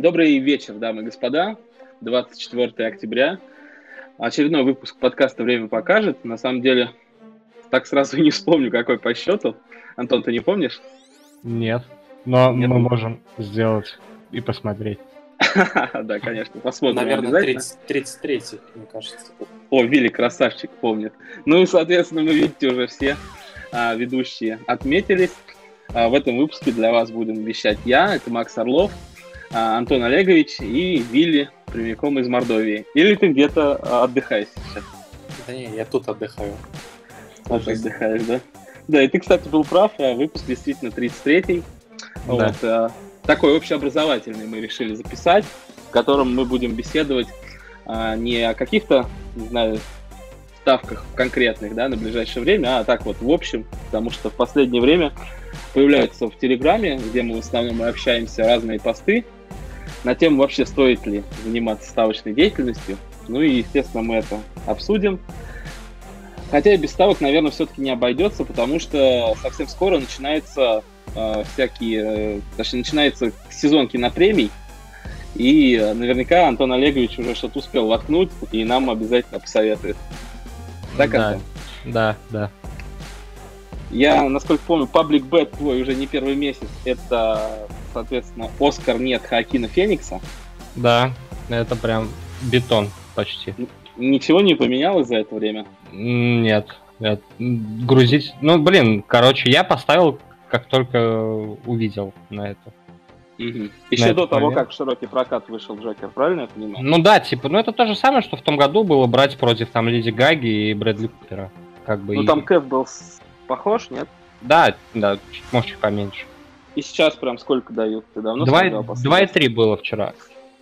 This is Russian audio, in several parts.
Добрый вечер, дамы и господа. 24 октября. Очередной выпуск подкаста «Время покажет». На самом деле, так сразу и не вспомню, какой по счету. Антон, ты не помнишь? Нет, но Нет. мы можем сделать и посмотреть. Да, конечно, посмотрим. Наверное, 33 мне кажется. О, Вилли красавчик помнит. Ну и, соответственно, вы видите уже все а, ведущие отметились. А, в этом выпуске для вас будем вещать я, это Макс Орлов, Антон Олегович и Вилли прямиком из Мордовии. Или ты где-то а, отдыхаешь сейчас? Да не, я тут отдыхаю. Тут отдыхаешь, да? Да, и ты, кстати, был прав, выпуск действительно 33-й. Да. Вот, такой общеобразовательный мы решили записать, в котором мы будем беседовать не о каких-то, не знаю, ставках конкретных, да, на ближайшее время, а так вот в общем, потому что в последнее время появляются в Телеграме, где мы в основном и общаемся, разные посты на тему вообще стоит ли заниматься ставочной деятельностью. Ну и, естественно, мы это обсудим. Хотя и без ставок, наверное, все-таки не обойдется, потому что совсем скоро начинаются э, всякие, э, точнее, начинается сезон кинопремий, и наверняка Антон Олегович уже что-то успел воткнуть, и нам обязательно посоветует. Да, да, да, да. Я, насколько помню, Public Bet твой уже не первый месяц. Это, соответственно, Оскар нет Хакина Феникса. Да, это прям бетон почти. Ничего не поменялось за это время? Нет. нет. Грузить... Ну, блин, короче, я поставил, как только увидел на это. Угу. Еще на до того, момент. как в широкий прокат вышел Джокер, правильно я понимаю? Ну да, типа, ну это то же самое, что в том году было брать против там Леди Гаги и Брэдли Купера. Как бы ну и... там Кэф был похож, нет? Да, да, чуть, может чуть поменьше. И сейчас прям сколько дают? Ты давно 2,3 было вчера.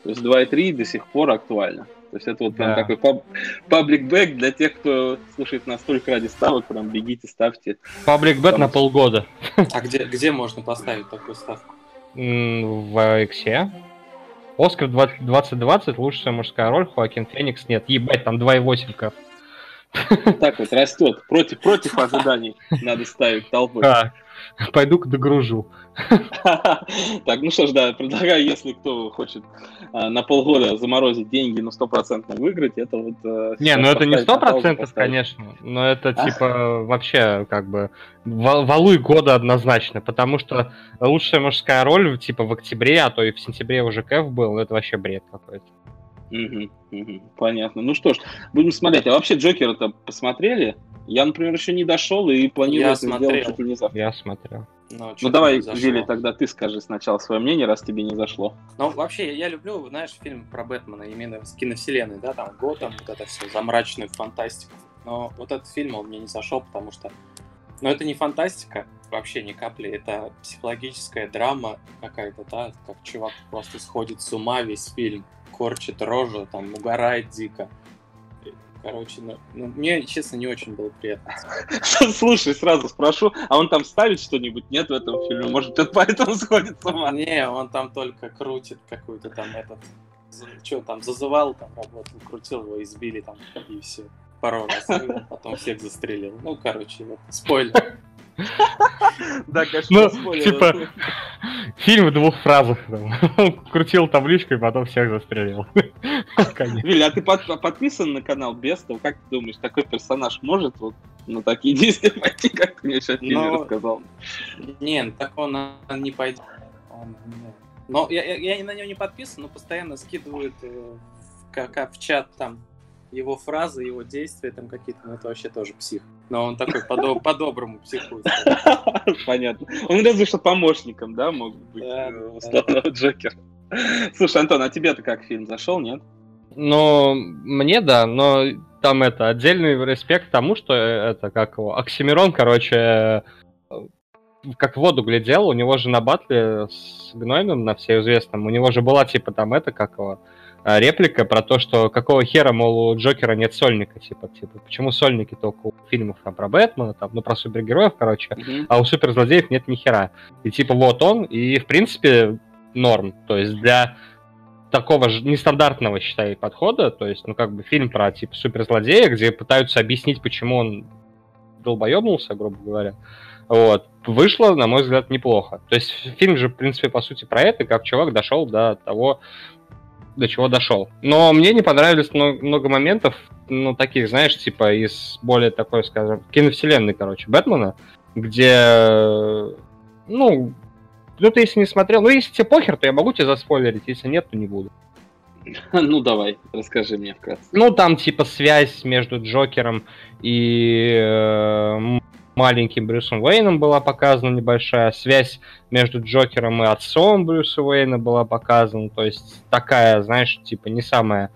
То есть 2,3 до сих пор актуально. То есть это вот прям да. такой pub- public bet для тех, кто слушает нас только ради ставок, прям бегите, ставьте. Public bet на полгода. А где, где можно поставить такую ставку? в Иксе. Оскар 2020, лучшая мужская роль, Хоакин Феникс нет. Ебать, там 2,8 кап. Так вот растет. Против, против ожиданий надо ставить толпу. А, Пойду-ка догружу. Так, ну что ж, да, предлагаю, если кто хочет а, на полгода заморозить деньги, но стопроцентно выиграть, это вот... Э, не, ну это не сто процентов, конечно, но это типа вообще как бы валуй года однозначно, потому что лучшая мужская роль типа в октябре, а то и в сентябре уже Кэф был, это вообще бред какой-то. Угу, угу, понятно. Ну что ж, будем смотреть. А вообще Джокера-то посмотрели? Я, например, еще не дошел и планирую я это смотрел. сделать чуть ли не завтра. Я смотрел. Ну, ну давай, Вилли, тогда ты скажи сначала свое мнение, раз тебе не зашло. Ну, вообще, я люблю, знаешь, фильм про Бэтмена, именно с киновселенной, да, там, Готэм, вот это все, за мрачную фантастику. Но вот этот фильм, он мне не зашел, потому что, ну, это не фантастика, вообще ни капли, это психологическая драма какая-то, да, как чувак просто сходит с ума весь фильм, корчит рожу, там, угорает дико. Короче, ну, ну, мне, честно, не очень было приятно. Слушай, сразу спрошу, а он там ставит что-нибудь, нет в этом фильме? Может, он поэтому сходит с ума? Не, он там только крутит какую-то там этот... Что там, зазывал, там работал, крутил его, избили там, и все. Пару раз, потом всех застрелил. Ну, короче, вот, спойлер. Да, конечно, ну, типа, фильм в двух фразах. Крутил табличку и потом всех застрелил. Вилли, а ты подписан на канал Бестов? Как ты думаешь, такой персонаж может вот на такие действия пойти, как ты мне сейчас фильме рассказал? Не, так он не пойдет. Но я, я, я на него не подписан, но постоянно скидывают э, как в чат там его фразы, его действия там какие-то, ну это вообще тоже псих. Но он такой по-доброму психует. Понятно. Он разве что помощником, да, мог быть э, Джокер. Слушай, Антон, а тебе-то как фильм зашел, нет? Ну, мне да, но там это отдельный респект тому, что это как Оксимирон, короче, э, как в воду глядел, у него же на батле с Гнойным, на все известном, у него же была типа там это, как его, реплика про то, что какого хера, мол, у Джокера нет сольника, типа, типа, почему сольники только у фильмов там про Бэтмена, там, ну, про супергероев, короче, mm-hmm. а у суперзлодеев нет ни хера. И типа вот он, и в принципе норм. То есть для такого же нестандартного, считай, подхода, то есть, ну, как бы фильм про, типа, суперзлодея, где пытаются объяснить, почему он долбоебнулся, грубо говоря, Вот. Вышло, на мой взгляд, неплохо. То есть фильм же, в принципе, по сути, про это, как чувак дошел до того, до чего дошел. Но мне не понравились много, много моментов, ну, таких, знаешь, типа из более такой, скажем, киновселенной, короче, Бэтмена, где, ну, ну, ты если не смотрел, ну, если тебе похер, то я могу тебе заспойлерить, если нет, то не буду. Ну, давай, расскажи мне вкратце. Ну, там, типа, связь между Джокером и э, маленьким Брюсом Уэйном была показана небольшая, связь между Джокером и отцом Брюса Уэйна была показана, то есть такая, знаешь, типа, не самая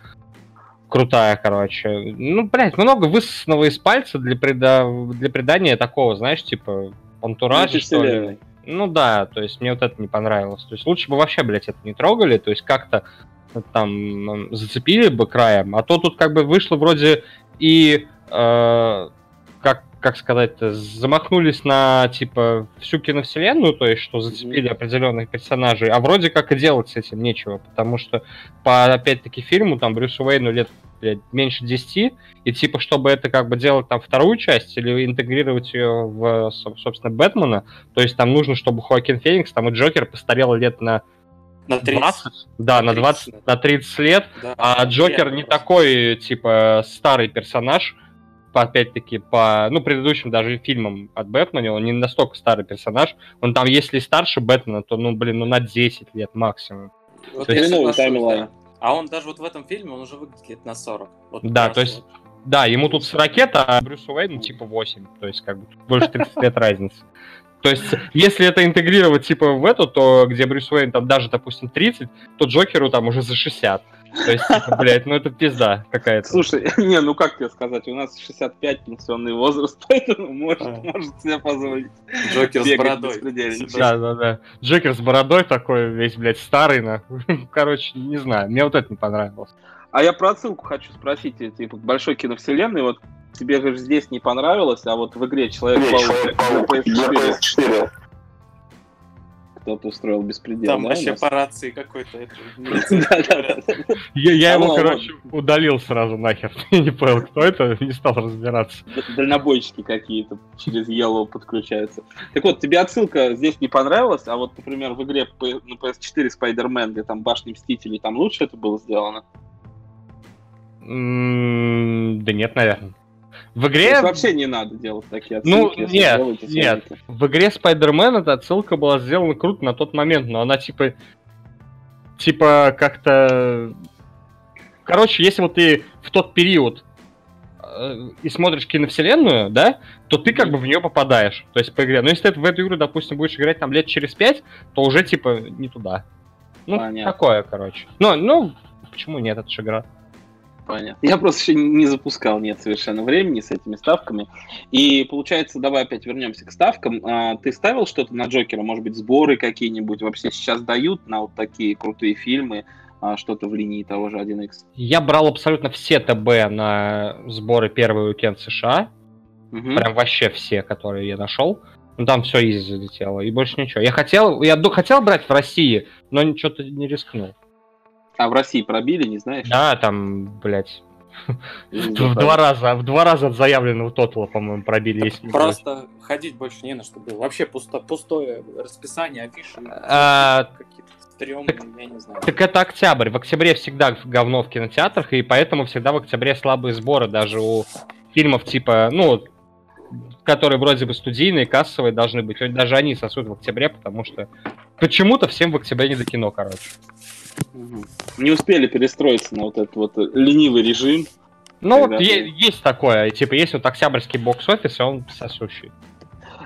крутая, короче. Ну, блядь, много высосанного из пальца для, прида... для придания такого, знаешь, типа, антуража, что ли. Ну да, то есть мне вот это не понравилось. То есть лучше бы вообще, блядь, это не трогали, то есть как-то там зацепили бы краем, а то тут как бы вышло вроде и э, как сказать, замахнулись на типа всю киновселенную, то есть что зацепили определенных персонажей, а вроде как и делать с этим нечего, потому что по опять-таки фильму там Брюсу Уэйну лет блядь, меньше 10, и типа, чтобы это как бы делать там вторую часть или интегрировать ее в, собственно, Бэтмена, то есть там нужно, чтобы Хоакин Феникс, там и Джокер постарел лет на на 30. 20? Да, на 20, на 30 лет. Да, а Джокер не просто. такой, типа, старый персонаж, опять-таки, по, ну, предыдущим даже фильмам от Бэтмена, он не настолько старый персонаж. Он там, если старше Бэтмена, то, ну, блин, ну, на 10 лет максимум. Вот то есть, ну, таймлайн. А он даже вот в этом фильме, он уже выглядит лет на 40. Вот да, то есть, вот. да, ему тут с ракета, а Брюсу Уэйну типа 8. То есть, как бы, больше 30 лет разницы. То есть, если это интегрировать типа в эту, то где Брюс Уэйн там даже, допустим, 30, то Джокеру там уже за 60. То есть, типа, блядь, ну это пизда какая-то. Слушай, не, ну как тебе сказать, у нас 65 пенсионный возраст, поэтому может, а. может себе позволить. Джокер с бородой. Да, да, да. Джокер с бородой такой, весь, блядь, старый, на. Короче, не знаю, мне вот это не понравилось. А я про отсылку хочу спросить, типа, большой киновселенной, вот тебе же здесь не понравилось, а вот в игре Человек-паук PS4 кто-то устроил беспредел. Там да, вообще по рации какой-то. Я его, короче, удалил сразу нахер. Не понял, кто это, не стал разбираться. Дальнобойщики какие-то через Yellow подключаются. Так вот, тебе отсылка здесь не понравилась, а вот, например, в игре на PS4 Spider-Man, где там башни Мстителей, там лучше это было сделано? Да нет, наверное. В игре... вообще не надо делать такие ну, отсылки. Ну, нет, делаете, нет. В игре Spider-Man эта отсылка была сделана круто на тот момент, но она типа... Типа как-то... Короче, если вот ты в тот период э, и смотришь киновселенную, да, то ты как бы в нее попадаешь, то есть по игре. Но если ты в эту игру, допустим, будешь играть там лет через пять, то уже типа не туда. Ну, Понятно. такое, короче. Ну, ну, почему нет, это же игра. Понятно. Я просто еще не запускал, нет совершенно времени с этими ставками. И получается, давай опять вернемся к ставкам. А, ты ставил что-то на Джокера? Может быть, сборы какие-нибудь вообще сейчас дают на вот такие крутые фильмы? А, что-то в линии того же 1x? Я брал абсолютно все ТБ на сборы первый уикенд США. Угу. Прям вообще все, которые я нашел. Ну там все изи залетело, и больше ничего. Я хотел, я хотел брать в России, но что-то не рискнул. А в России пробили, не знаешь? Да, там, блядь, в два раза, в два раза от заявленного тотала, по-моему, пробили. Если Просто ходить больше не на что было. Вообще пусто, пустое расписание, афиши. А, какие-то стрёмные, я не знаю. Так это октябрь. В октябре всегда говно в кинотеатрах, и поэтому всегда в октябре слабые сборы даже у фильмов типа, ну, которые вроде бы студийные, кассовые должны быть. Даже они сосут в октябре, потому что почему-то всем в октябре не до кино, короче. Не успели перестроиться на вот этот вот ленивый режим. Ну вот ты... есть такое, типа есть вот октябрьский бокс-офис, и он сосущий.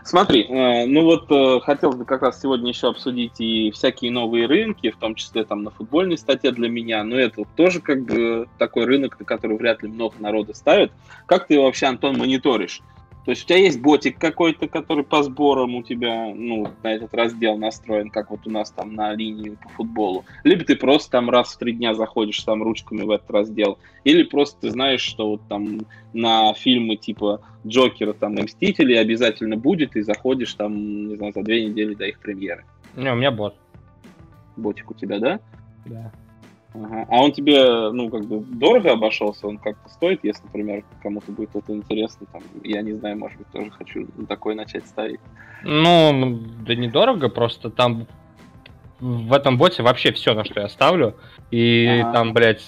Смотри, э, ну вот э, хотелось бы как раз сегодня еще обсудить и всякие новые рынки, в том числе там на футбольной статье для меня, но это тоже как бы такой рынок, на который вряд ли много народа ставит. Как ты его вообще, Антон, мониторишь? То есть у тебя есть ботик какой-то, который по сборам у тебя, ну, на этот раздел настроен, как вот у нас там на линии по футболу. Либо ты просто там раз в три дня заходишь там ручками в этот раздел. Или просто ты знаешь, что вот там на фильмы типа Джокера там и Мстители обязательно будет, и заходишь там, не знаю, за две недели до их премьеры. Не, у меня бот. Ботик у тебя, да? Да. Ага. А он тебе, ну, как бы дорого обошелся? Он как-то стоит, если, например, кому-то будет это интересно, там, я не знаю, может быть, тоже хочу такой начать ставить. Ну, да недорого, просто там в этом боте вообще все, на что я ставлю. И ага. там, блядь,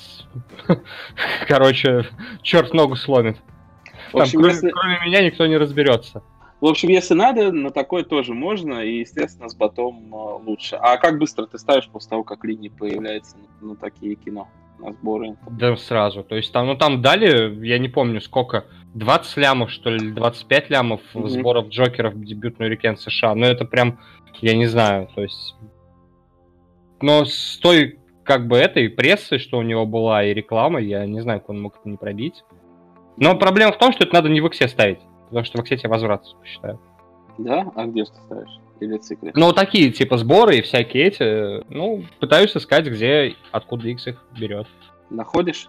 короче, черт ногу сломит. Там, общем, кроме, если... кроме меня никто не разберется. В общем, если надо, на такой тоже можно, и, естественно, с ботом э, лучше. А как быстро ты ставишь после того, как линии появляются на, на такие кино, на сборы? Да сразу. То есть там, ну там дали, я не помню сколько, 20 лямов, что ли, 25 лямов mm-hmm. сборов Джокеров в дебютную уикенд США. Но это прям, я не знаю, то есть... Но с той, как бы, этой прессы, что у него была, и реклама, я не знаю, как он мог это не пробить. Но проблема в том, что это надо не в Иксе ставить. Потому что в Иксе тебе возврат посчитают. Да? А где ты ставишь? Или цикле? Ну, такие, типа, сборы и всякие эти, ну, пытаюсь искать, где, откуда X их берет. Находишь?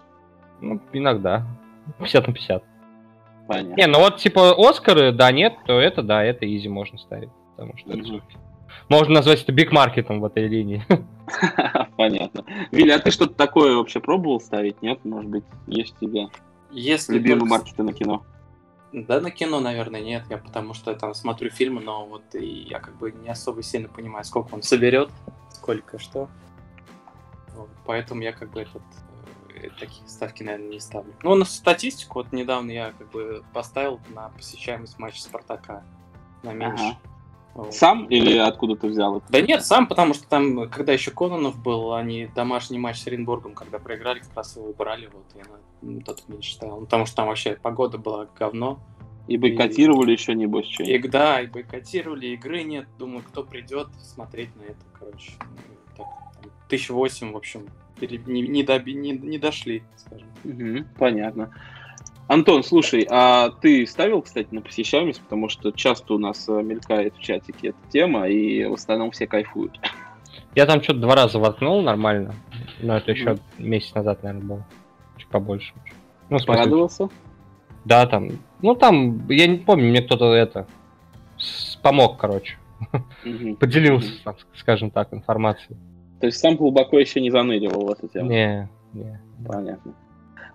Ну, иногда. 50 на 50. Понятно. Не, ну вот, типа, Оскары, да, нет, то это, да, это изи можно ставить. Потому что mm-hmm. можно назвать это биг-маркетом в этой линии. Понятно. Виля, а ты что-то такое вообще пробовал ставить? Нет? Может быть, есть у тебя Если любимые только... маркеты на кино? Да, на кино, наверное, нет. Я потому что там смотрю фильмы, но вот и я как бы не особо сильно понимаю, сколько он соберет, сколько что. Вот, поэтому я как бы этот э, такие ставки, наверное, не ставлю. Ну, на статистику, вот недавно я как бы поставил на посещаемость матча Спартака на меньше. Ага. Сам или откуда ты взял это? Да нет, сам, потому что там, когда еще Кононов был, они домашний матч с Оренбургом, когда проиграли, как раз его убрали, вот, я на тот меньше ставил. Ну, потому что там вообще погода была говно. И бойкотировали и... еще, небось, что и, Да, и бойкотировали, игры нет. Думаю, кто придет смотреть на это, короче. Так, тысяч восемь, в общем, не, не, доби, не, не дошли, скажем. Угу, понятно. Антон, слушай, а ты ставил, кстати, на посещаемость, потому что часто у нас э, мелькает в чатике эта тема, и в основном все кайфуют. Я там что-то два раза воткнул нормально, но это еще mm. месяц назад, наверное, было. Чуть побольше. Ну, Порадовался? Да, там, ну там, я не помню, мне кто-то это помог, короче. Mm-hmm. Поделился, mm-hmm. скажем так, информацией. То есть сам глубоко еще не заныривал в эту тему? Не, не. Понятно.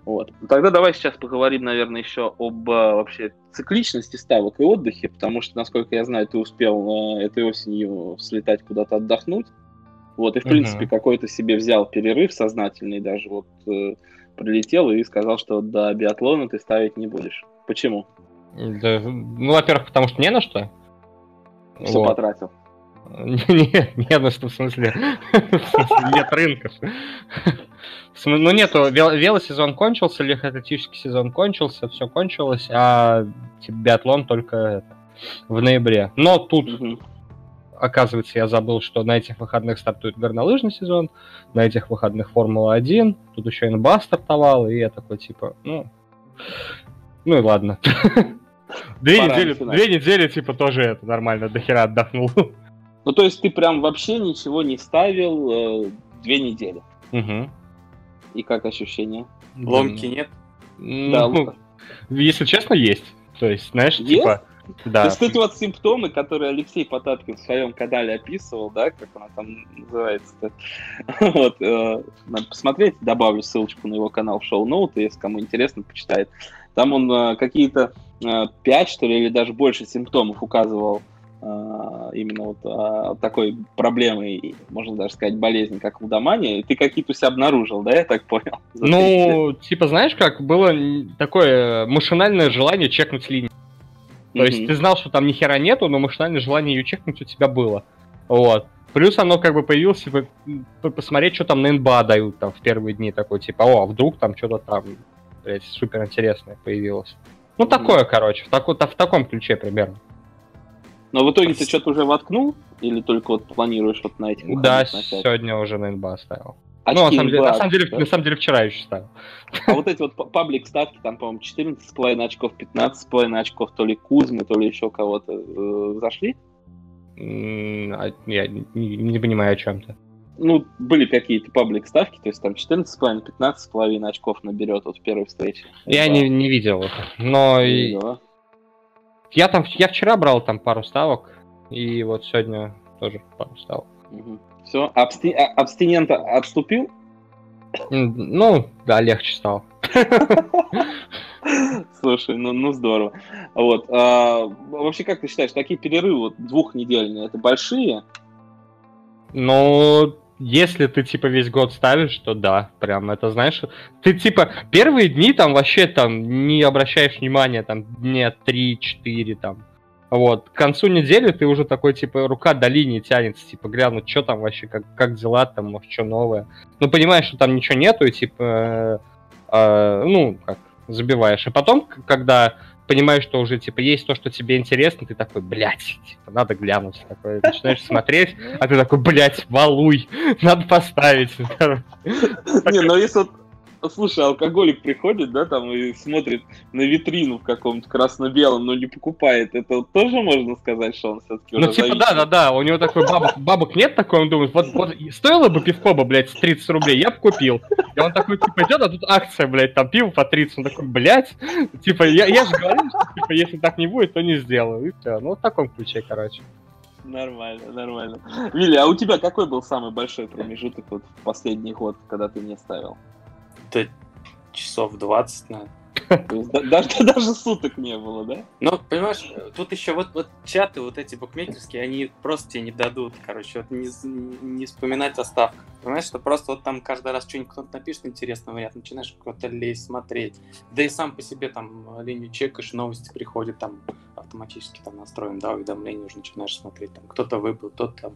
Вот. Тогда давай сейчас поговорим, наверное, еще об а, вообще цикличности ставок и отдыхе, потому что, насколько я знаю, ты успел а, этой осенью слетать куда-то отдохнуть. Вот, и, в uh-huh. принципе, какой-то себе взял перерыв сознательный, даже вот э, прилетел и сказал, что до биатлона ты ставить не будешь. Почему? Да, ну, во-первых, потому что не на что. Что вот. потратил? Нет, не на что, в смысле. Нет рынков. Ну нету, велосезон кончился, легкоатлетический сезон кончился, все кончилось, а биатлон только в ноябре. Но тут, оказывается, я забыл, что на этих выходных стартует горнолыжный сезон, на этих выходных Формула-1, тут еще НБА стартовал, и я такой, типа, ну, ну и ладно. Две недели, две недели, типа, тоже это нормально, до хера отдохнул. Ну, то есть ты прям вообще ничего не ставил э, две недели. Угу. И как ощущение? Ломки нет? Да, ну, если честно, есть. То есть, знаешь, есть? типа... Да. То есть эти вот симптомы, которые Алексей Потапкин в своем канале описывал, да, как она там называется-то, вот, э, надо посмотреть, добавлю ссылочку на его канал в шоу-ноуты, если кому интересно, почитает. Там он э, какие-то э, 5, что ли, или даже больше симптомов указывал именно вот а, такой проблемой, можно даже сказать, болезни, как лудомания, ты какие-то себя обнаружил, да, я так понял? Ну, типа, знаешь, как было такое машинальное желание чекнуть линию. То mm-hmm. есть ты знал, что там ни хера нету, но машинальное желание ее чекнуть у тебя было. Вот. Плюс оно как бы появилось, типа, посмотреть, что там на НБА дают там в первые дни, такой, типа, о, а вдруг там что-то там, блядь, супер интересное появилось. Ну, mm-hmm. такое, короче, в, тако, в таком ключе примерно. Но в итоге ты что-то уже воткнул? Или только вот планируешь вот на этих Да, сегодня уже на НБА ставил. А ну, на самом, деле, на, самом деле, на самом деле, вчера еще ставил. А вот эти вот паблик ставки, там, по-моему, 14,5 очков, 15,5 очков, то ли Кузмы, то ли еще кого-то э, зашли? А, я не, не понимаю, о чем то Ну, были какие-то паблик ставки, то есть там 14,5, 15,5 очков наберет вот в первой встрече. Я не, не видел. Но не видел, я там, я вчера брал там пару ставок, и вот сегодня тоже пару ставок. Угу. Все, Абсти... А, абстинент отступил? Ну, да, легче стало. Слушай, ну, ну здорово. Вот. А, вообще, как ты считаешь, такие перерывы вот, двухнедельные, это большие? Ну, если ты, типа, весь год ставишь, то да, прям это, знаешь, ты, типа, первые дни там вообще там не обращаешь внимания, там, дня 3-4, там, вот, к концу недели ты уже такой, типа, рука до линии тянется, типа, глянуть, что там вообще, как, как дела там, может, что новое. Ну, понимаешь, что там ничего нету, и, типа, э, э, ну, как, забиваешь. И потом, когда понимаешь, что уже, типа, есть то, что тебе интересно, ты такой, блядь, типа, надо глянуть. Такой, начинаешь смотреть, а ты такой, блядь, валуй, надо поставить. Не, ну если слушай, алкоголик приходит, да, там и смотрит на витрину в каком-то красно-белом, но не покупает, это тоже можно сказать, что он все-таки Ну, типа, да, да, да, у него такой бабок, бабок нет такой, он думает, вот, вот стоило бы пивко бы, блядь, 30 рублей, я бы купил. И он такой, типа, идет, а тут акция, блядь, там пиво по 30, он такой, блядь, типа, я, я же говорил, что, типа, если так не будет, то не сделаю, и все. Ну, в таком ключе, короче. Нормально, нормально. Вилли, а у тебя какой был самый большой промежуток вот в последний год, когда ты мне ставил? Да часов 20, наверное. Даже, даже суток не было, да? Ну, понимаешь, тут еще вот, вот чаты вот эти букмекерские, они просто тебе не дадут, короче, вот не, не вспоминать о ставках. Понимаешь, что просто вот там каждый раз что-нибудь кто-то напишет интересного вариант, начинаешь куда-то лезть, смотреть. Да и сам по себе там линию чекаешь, новости приходят, там автоматически там настроен, да, уведомления уже начинаешь смотреть, там кто-то выбыл, кто-то там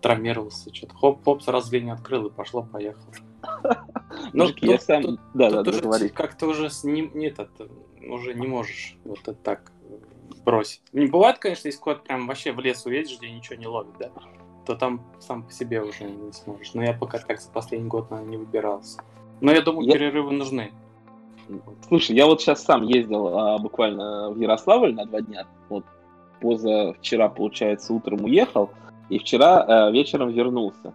травмировался, что-то хоп-хоп, сразу линию открыл и пошло-поехало. Ну, я сам... Да, да, говори. Как-то уже с ним... Нет, это уже не можешь вот это так бросить. Не бывает, конечно, если куда-то прям вообще в лес уедешь, где ничего не ловит, да, то там сам по себе уже не сможешь. Но я пока так за последний год, наверное, не выбирался. Но я думаю, я... перерывы нужны. Слушай, я вот сейчас сам ездил а, буквально в Ярославль на два дня. Вот позавчера, получается, утром уехал, и вчера а, вечером вернулся.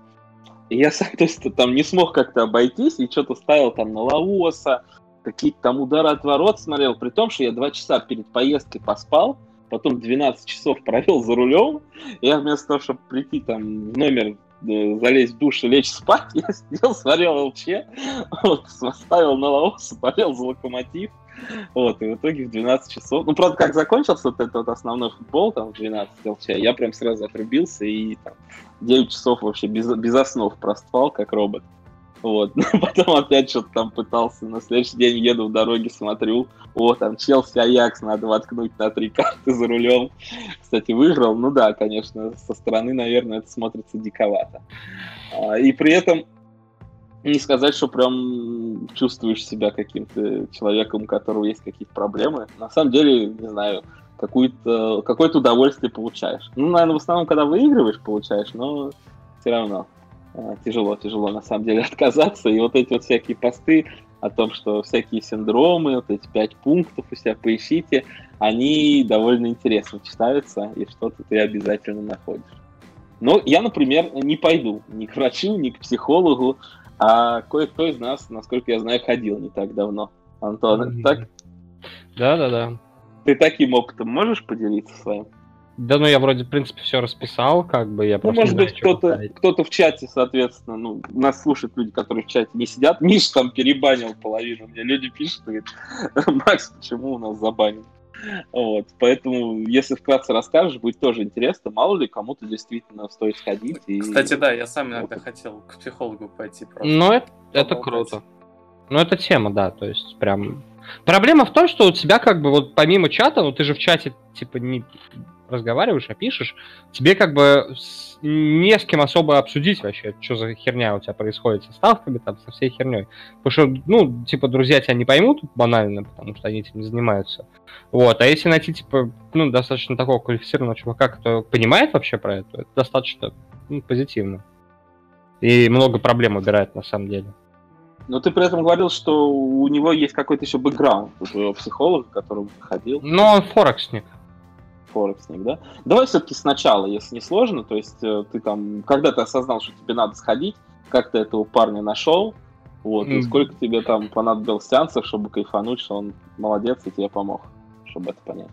И я сам, то есть, там не смог как-то обойтись, и что-то ставил там на Лаоса, какие-то там удары от ворот смотрел, при том, что я два часа перед поездкой поспал, потом 12 часов провел за рулем, я вместо того, чтобы прийти там в номер, э, залезть в душ и лечь спать, я сидел, смотрел ЛЧ, вот, ставил на Лаос, болел за локомотив, вот, и в итоге в 12 часов... Ну, правда, как закончился вот этот вот основной футбол, там, в 12 ЛЧ, я прям сразу отрубился и там 9 часов вообще без, без основ проспал, как робот. Вот. Потом опять что-то там пытался. На следующий день еду в дороге, смотрю. О, там Челси Аякс, надо воткнуть на три карты за рулем. Кстати, выиграл. Ну да, конечно, со стороны, наверное, это смотрится диковато. А, и при этом не сказать, что прям чувствуешь себя каким-то человеком, у которого есть какие-то проблемы. На самом деле, не знаю, какое-то какое-то удовольствие получаешь. Ну, наверное, в основном, когда выигрываешь, получаешь, но все равно э, тяжело, тяжело на самом деле отказаться. И вот эти вот всякие посты о том, что всякие синдромы, вот эти пять пунктов у себя поищите, они довольно интересно читаются, и что-то ты обязательно находишь. Ну, я, например, не пойду ни к врачу, ни к психологу, а кое-кто из нас, насколько я знаю, ходил не так давно. Антон, mm-hmm. так? Да-да-да. Ты таким опытом можешь поделиться своим? Да, ну я вроде, в принципе, все расписал, как бы я Ну, может быть, кто-то, кто-то в чате, соответственно, ну, нас слушают люди, которые в чате не сидят. Миш там перебанил половину. Мне люди пишут, говорят, Макс, почему у нас забанил? Вот, поэтому, если вкратце расскажешь, будет тоже интересно. Мало ли, кому-то действительно стоит сходить. И... Кстати, да, я сам иногда хотел к психологу пойти. Просто. Ну, это, это круто. Ну, это тема, да, то есть прям... Проблема в том, что у тебя как бы вот помимо чата, ну ты же в чате типа не разговариваешь, а пишешь, тебе как бы не с кем особо обсудить вообще, что за херня у тебя происходит со ставками, там, со всей херней. Потому что, ну, типа, друзья тебя не поймут банально, потому что они этим не занимаются. Вот, а если найти, типа, ну, достаточно такого квалифицированного чувака, кто понимает вообще про это, это достаточно ну, позитивно. И много проблем убирает на самом деле. Но ты при этом говорил, что у него есть какой-то еще бэкграунд у твоего психолога, который ходил. Ну, он форексник. Форексник, да? Давай все-таки сначала, если не сложно. То есть э, ты там, когда ты осознал, что тебе надо сходить, как ты этого парня нашел, вот, mm-hmm. и сколько тебе там понадобилось сеансов, чтобы кайфануть, что он молодец и тебе помог, чтобы это понять.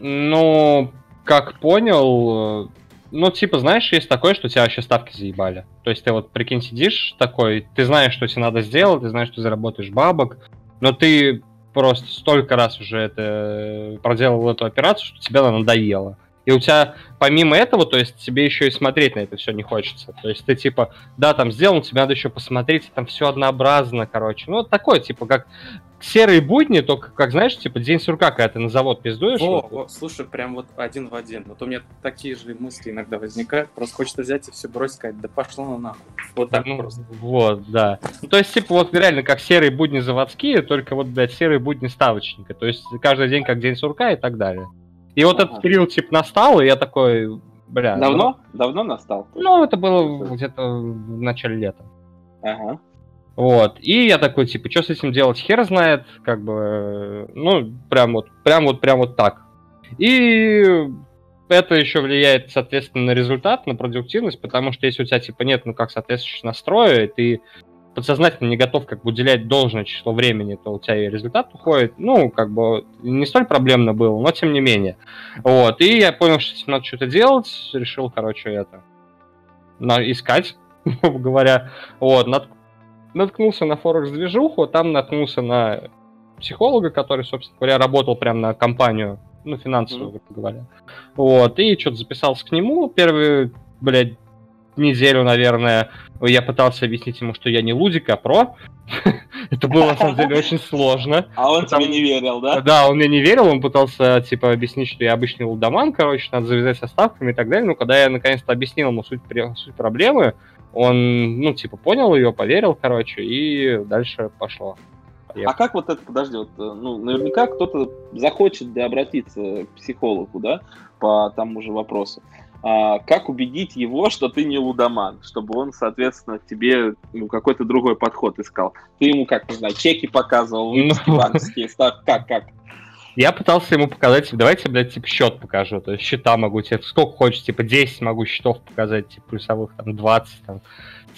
Ну, как понял, ну, типа, знаешь, есть такое, что тебя вообще ставки заебали. То есть ты вот, прикинь, сидишь такой, ты знаешь, что тебе надо сделать, ты знаешь, что заработаешь бабок, но ты просто столько раз уже это э, проделал эту операцию, что тебе она надоела. И у тебя помимо этого, то есть тебе еще и смотреть на это все не хочется. То есть ты типа, да, там сделал, тебе надо еще посмотреть, там все однообразно, короче. Ну, такое, типа, как серые будни, только, как знаешь, типа день сурка, когда ты на завод пиздуешь. О, вот. о, слушай, прям вот один в один. Вот у меня такие же мысли иногда возникают. Просто хочется взять и все бросить, сказать, да пошло на нахуй. Вот так ну, просто. Вот, да. Ну, то есть, типа, вот реально как серые будни заводские, только вот, блядь, серые будни ставочника. То есть каждый день как день сурка и так далее. И вот этот период, типа, настал, и я такой, бля... Давно? Ну, Давно настал? Ну, это было где-то в начале лета. Ага. Вот. И я такой, типа, что с этим делать, хер знает, как бы, ну, прям вот, прям вот, прям вот так. И это еще влияет, соответственно, на результат, на продуктивность, потому что если у тебя, типа, нет, ну, как соответствующего настроя, ты подсознательно не готов как бы уделять должное число времени, то у тебя и результат уходит. Ну, как бы не столь проблемно было, но тем не менее. Вот. И я понял, что надо что-то делать, решил, короче, это искать, говоря. Вот, нат, наткнулся на Форекс-движуху, там наткнулся на психолога, который, собственно говоря, работал прямо на компанию, ну, финансовую, грубо говоря. Вот, и что-то записался к нему. Первый, блядь, неделю, наверное, я пытался объяснить ему, что я не лудик, а про. Это было, на самом деле, очень сложно. А он тебе не верил, да? Да, он мне не верил, он пытался, типа, объяснить, что я обычный лудоман, короче, надо завязать со ставками и так далее. Но когда я, наконец-то, объяснил ему суть, суть проблемы, он, ну, типа, понял ее, поверил, короче, и дальше пошло. А как вот это, подожди, вот, э, ну, наверняка кто-то захочет да, обратиться к психологу, да, по тому же вопросу а, как убедить его, что ты не лудоман, чтобы он, соответственно, тебе ну, какой-то другой подход искал. Ты ему, как, не знаю, чеки показывал, выпуски ну. банковские, ставь, как, как? Я пытался ему показать, давайте, блядь, типа, счет покажу, то есть счета могу тебе, сколько хочешь, типа, 10 могу счетов показать, типа, плюсовых, там, 20, там,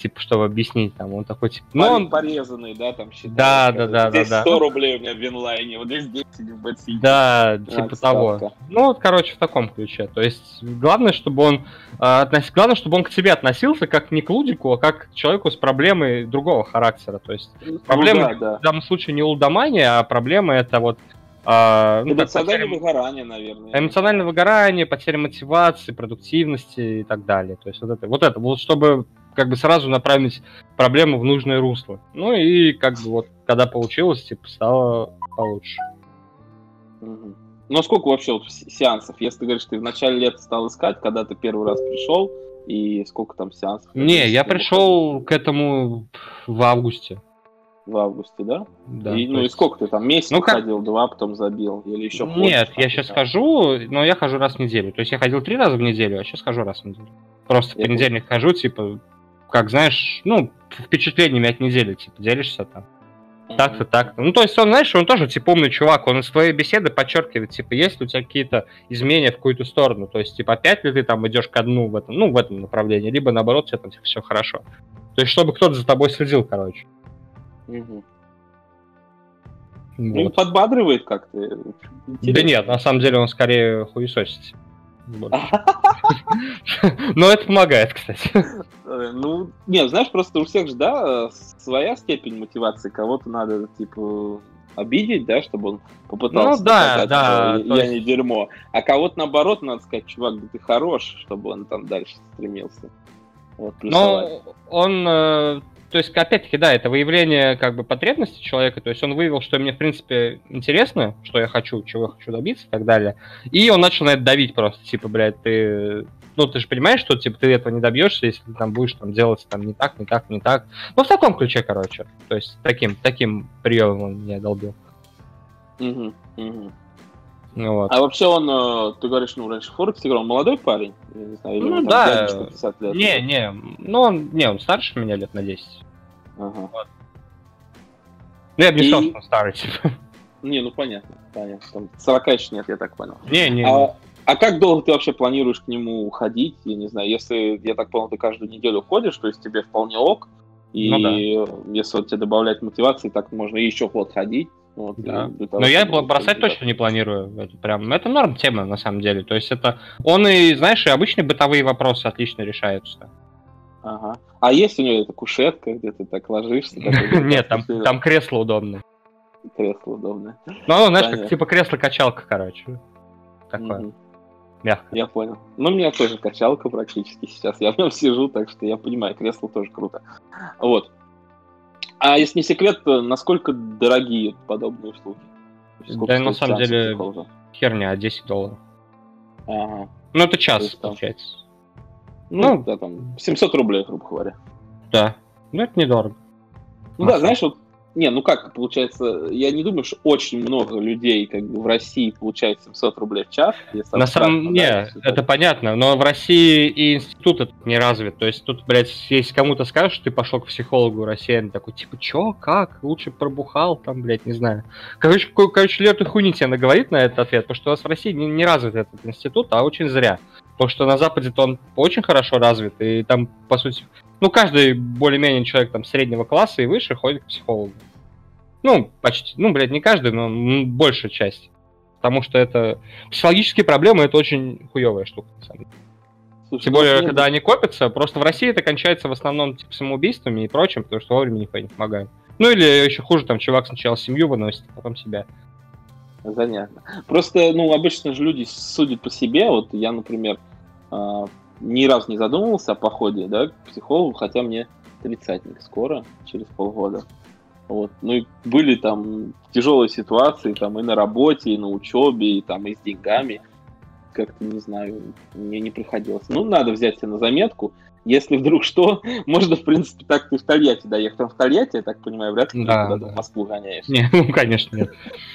типа, чтобы объяснить, там, он такой, типа, ну, он... Порезанный, да, там, считает. Да, да, да, здесь да, 100 да. рублей у меня в Винлайне, вот здесь 10 в Бэтсине. Да, типа Отставка. того. Ну, вот, короче, в таком ключе, то есть, главное, чтобы он, э, относ... главное, чтобы он к тебе относился как не к лудику, а как к человеку с проблемой другого характера, то есть, ну, проблема да, да. в данном случае не лудомания, а проблема это вот а, ну, эмоциональное потеря... выгорание, наверное. Эмоциональное выгорание, потеря мотивации, продуктивности и так далее. То есть вот это, вот это, вот чтобы как бы сразу направить проблему в нужное русло. Ну и как бы вот, когда получилось, типа, стало получше. Угу. Ну, а сколько вообще вот сеансов? Если ты говоришь, ты в начале лета стал искать, когда ты первый раз пришел, и сколько там сеансов? Не, я пришел к этому в августе. В августе, да? Да. И, ну есть... и сколько ты там месяц ну, ходил, как... два, потом забил? Или еще Нет, ходишь, я сейчас там? хожу, но я хожу раз в неделю. То есть я ходил три раза в неделю, а сейчас хожу раз в неделю. Просто я в понедельник хожу, типа, как знаешь, ну, впечатлениями от недели, типа, делишься там. Так-то, так-то. Ну, то есть он, знаешь, он тоже, типа, умный чувак, он из своей беседы подчеркивает, типа, есть ли у тебя какие-то изменения в какую-то сторону, то есть, типа, опять ли ты там идешь ко дну в этом, ну, в этом направлении, либо, наоборот, все там типа, все хорошо. То есть, чтобы кто-то за тобой следил, короче. Угу. Вот. Ну, подбадривает как-то. Да нет, на самом деле он скорее хуесосит. Но это помогает, кстати. Э, ну, нет, знаешь, просто у всех же, да, своя степень мотивации. Кого-то надо, типа, обидеть, да, чтобы он попытался ну, да, показать, да, что я есть... не дерьмо. А кого-то, наоборот, надо сказать, чувак, ты хорош, чтобы он там дальше стремился. Вот, ну, он э, то есть, опять-таки, да, это выявление как бы потребности человека, то есть он выявил, что мне, в принципе, интересно, что я хочу, чего я хочу добиться и так далее, и он начал на это давить просто, типа, блядь, ты, ну, ты же понимаешь, что, типа, ты этого не добьешься, если ты там будешь там делать там не так, не так, не так, ну, в таком ключе, короче, то есть таким, таким приемом он меня долбил. Угу, угу. Вот. А вообще он, э, ты говоришь, ну, раньше Форекс играл, молодой парень? Я не знаю, или ну, да. лет? Не, не, ну, он, не, он старше меня лет на 10. Ага. Вот. Ну, я бы не сказал, что он старый, типа. Не, ну, понятно, понятно. Там 40 еще нет, я так понял. Не, не. А, а как долго ты вообще планируешь к нему уходить? Я не знаю, если, я так понял, ты каждую неделю ходишь, то есть тебе вполне ок, и ну, да. если вот тебе добавлять мотивации, так можно еще год ходить, Вот, да. Но я бросать точно не планирую. Это прям, это норм тема на самом деле. То есть это он и, знаешь, и обычные бытовые вопросы отлично решаются. Ага. А есть у него эта кушетка, где ты так ложишься? Нет, там, там кресло удобное. Кресло удобное. Ну, оно, знаешь, как типа кресло-качалка, короче. Такое. Мягко. Я понял. Ну, у меня тоже качалка практически сейчас. Я в нем сижу, так что я понимаю, кресло тоже круто. Вот. А если не секрет, то насколько дорогие подобные услуги? да, на самом деле, херня, 10 долларов. Ага. Ну, это час, есть, получается. Ну, ну, да, там, 700 рублей, грубо говоря. Да. Ну, это недорого. Ну да, знаешь, вот не, ну как получается, я не думаю, что очень много людей как бы в России получают 700 рублей в час. На самом деле, это понятно, но в России и институт этот не развит. То есть тут, блядь, если кому-то скажешь, что ты пошел к психологу россиян, такой, типа, чё, как, лучше пробухал, там, блядь, не знаю. Короче, короче Лер хуйни тебе наговорит на этот ответ, потому что у нас в России не, не развит этот институт, а очень зря. Потому что на Западе-то он очень хорошо развит, и там, по сути, ну, каждый более-менее человек там среднего класса и выше ходит к психологу. Ну, почти, ну, блядь, не каждый, но большая часть. Потому что это психологические проблемы это очень хуевая штука, на самом деле. Слушай, Тем более, когда они копятся, просто в России это кончается в основном типа, самоубийствами и прочим, потому что вовремя никто не помогает. Ну или еще хуже, там чувак сначала семью выносит, а потом себя. Занятно. Просто, ну, обычно же люди судят по себе. Вот я, например, а, ни разу не задумывался о походе, да, к психологу, хотя мне тридцатник скоро, через полгода. Вот. Ну и были там тяжелые ситуации там и на работе, и на учебе, и там и с деньгами. Как-то, не знаю, мне не приходилось. Ну, надо взять себе на заметку. Если вдруг что, можно, в принципе, так ты в Тольятти доехать. Там в Тольятти, я так понимаю, вряд ли да, да. в Москву гоняешь. Не, ну, конечно, нет.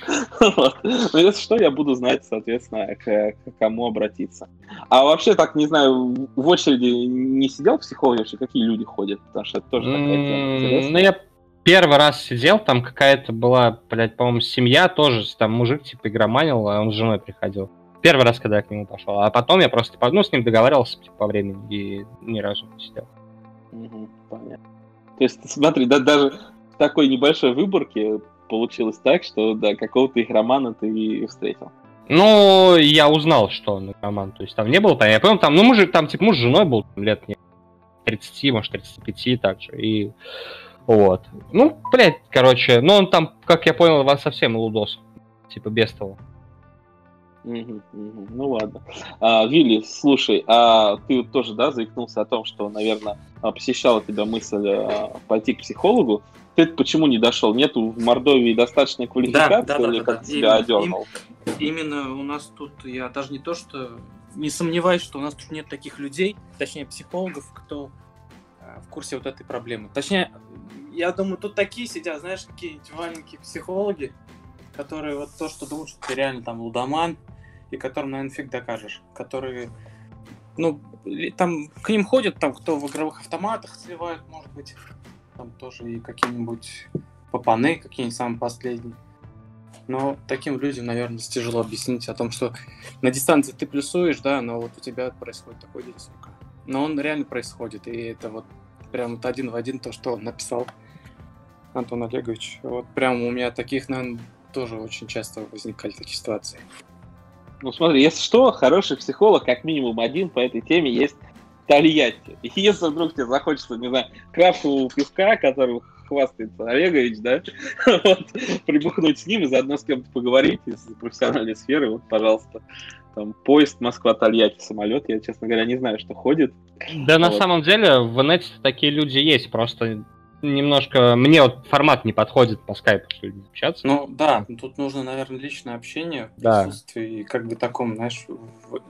вот. Но если что, я буду знать, соответственно, к, к кому обратиться. А вообще, так, не знаю, в очереди не сидел психолог вообще, какие люди ходят? Потому что это тоже такая тема интересная. Ну, я первый раз сидел, там какая-то была, блядь, по-моему, семья тоже, там мужик типа игроманил, а он с женой приходил. Первый раз, когда я к нему пошел. А потом я просто ну, с ним договаривался типа, по времени и ни разу не сидел. Угу, понятно. То есть, смотри, да, даже в такой небольшой выборке получилось так, что да, какого-то игромана ты встретил. Ну, я узнал, что он игроман. То есть там не было, там, я понял, там, ну, мужик, там, типа, муж с женой был лет не 30, может, 35 так же. И вот. Ну, блядь, короче, ну он там, как я понял, вас совсем лудос. Типа без того. Угу, угу. Ну ладно. А, Вилли, слушай, а ты тоже, да, заикнулся о том, что, наверное, посещала тебя мысль а, пойти к психологу. Ты почему не дошел? Нету в Мордовии достаточной квалификации да, да, или да, как да. тебя именно, одернул? Именно у нас тут, я даже не то, что не сомневаюсь, что у нас тут нет таких людей, точнее психологов, кто в курсе вот этой проблемы. Точнее, я думаю, тут такие сидят, знаешь, какие-нибудь маленькие психологи, которые вот то, что думают, что ты реально там лудоман, и которым, наверное, фиг докажешь. Которые, ну, там к ним ходят, там, кто в игровых автоматах сливают, может быть, там тоже и какие-нибудь попаны, какие-нибудь самые последние. Но таким людям, наверное, тяжело объяснить о том, что на дистанции ты плюсуешь, да, но вот у тебя происходит такой день. Но он реально происходит, и это вот прям вот один в один то, что он написал Антон Олегович. Вот прям у меня таких, наверное, тоже очень часто возникали такие ситуации. Ну смотри, если что, хороший психолог, как минимум один по этой теме есть в Тольятти. И если вдруг тебе захочется, не знаю, крафтового пивка, который хвастается Олегович, да, вот, прибухнуть с ним и заодно с кем-то поговорить из профессиональной сферы, вот, пожалуйста, там, поезд Москва-Тольятти, самолет, я, честно говоря, не знаю, что ходит. Да, вот. на самом деле, в инете такие люди есть, просто немножко... Мне вот формат не подходит по скайпу с людьми общаться. Ну, да, тут нужно, наверное, личное общение в да. присутствии, как бы таком, знаешь, в,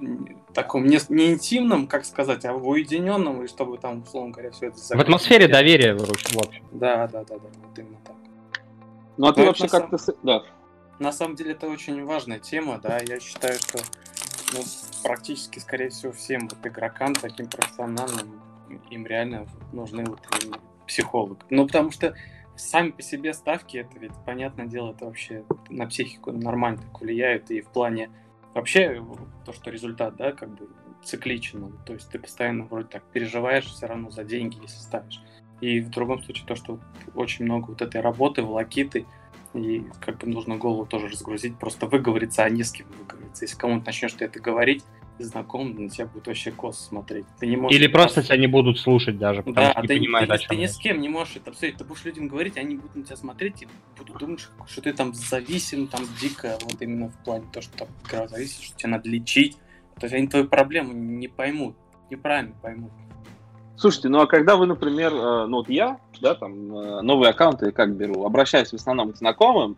таком не, не интимном, как сказать, а в уединенном, и чтобы там, условно говоря, все это... В атмосфере доверия, в общем. Да, да, да, да, вот именно так. Ну, а ты вообще как-то... Сам... Да. На самом деле это очень важная тема, да, я считаю, что ну, практически, скорее всего, всем вот игрокам, таким профессиональным, им реально нужны вот психолог. Ну, потому что сами по себе ставки, это ведь, понятное дело, это вообще на психику нормально так влияет, и в плане вообще то, что результат, да, как бы цикличен, то есть ты постоянно вроде так переживаешь все равно за деньги, если ставишь. И в другом случае то, что очень много вот этой работы, волокиты, И как бы нужно голову тоже разгрузить, просто выговориться, а не с кем выговориться. Если кому-то начнешь ты это говорить, знаком, на тебя будет вообще кос смотреть. Ты не можешь Или просто тебя не будут слушать даже, потому да, что не ты, понимают, ты, о чем ты ни с кем не можешь это обсудить. Ты будешь людям говорить, они будут на тебя смотреть и будут думать, что ты там зависим, там дико, вот именно в плане того, что там кровозависимость, что тебе надо лечить. То есть они твою проблему не поймут, неправильно поймут. Слушайте, ну а когда вы, например, э, ну вот я, да, там, э, новые аккаунты как беру, обращаюсь в основном к знакомым,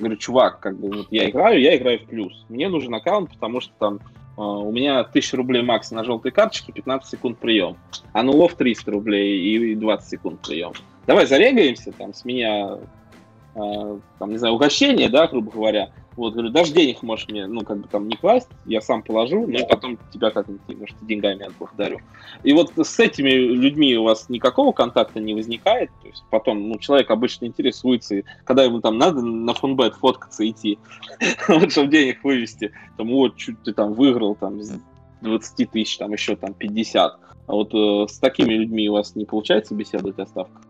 говорю, чувак, как бы вот я играю, я играю в плюс. Мне нужен аккаунт, потому что там у меня 1000 рублей макс на желтой карточке, 15 секунд прием. А на лов 300 рублей и 20 секунд прием. Давай зарегаемся, там, с меня, э, там, не знаю, угощение, да, грубо говоря. Вот, говорю, даже денег можешь мне, ну, как бы там не класть, я сам положу, но потом тебя как-нибудь, может, деньгами отблагодарю. И вот с этими людьми у вас никакого контакта не возникает, то есть потом, ну, человек обычно интересуется, и когда ему там надо на фонбет фоткаться идти, вот, чтобы денег вывести, там, вот, чуть ты там выиграл, там, с 20 тысяч, там, еще там 50. А вот э, с такими людьми у вас не получается беседовать о ставках?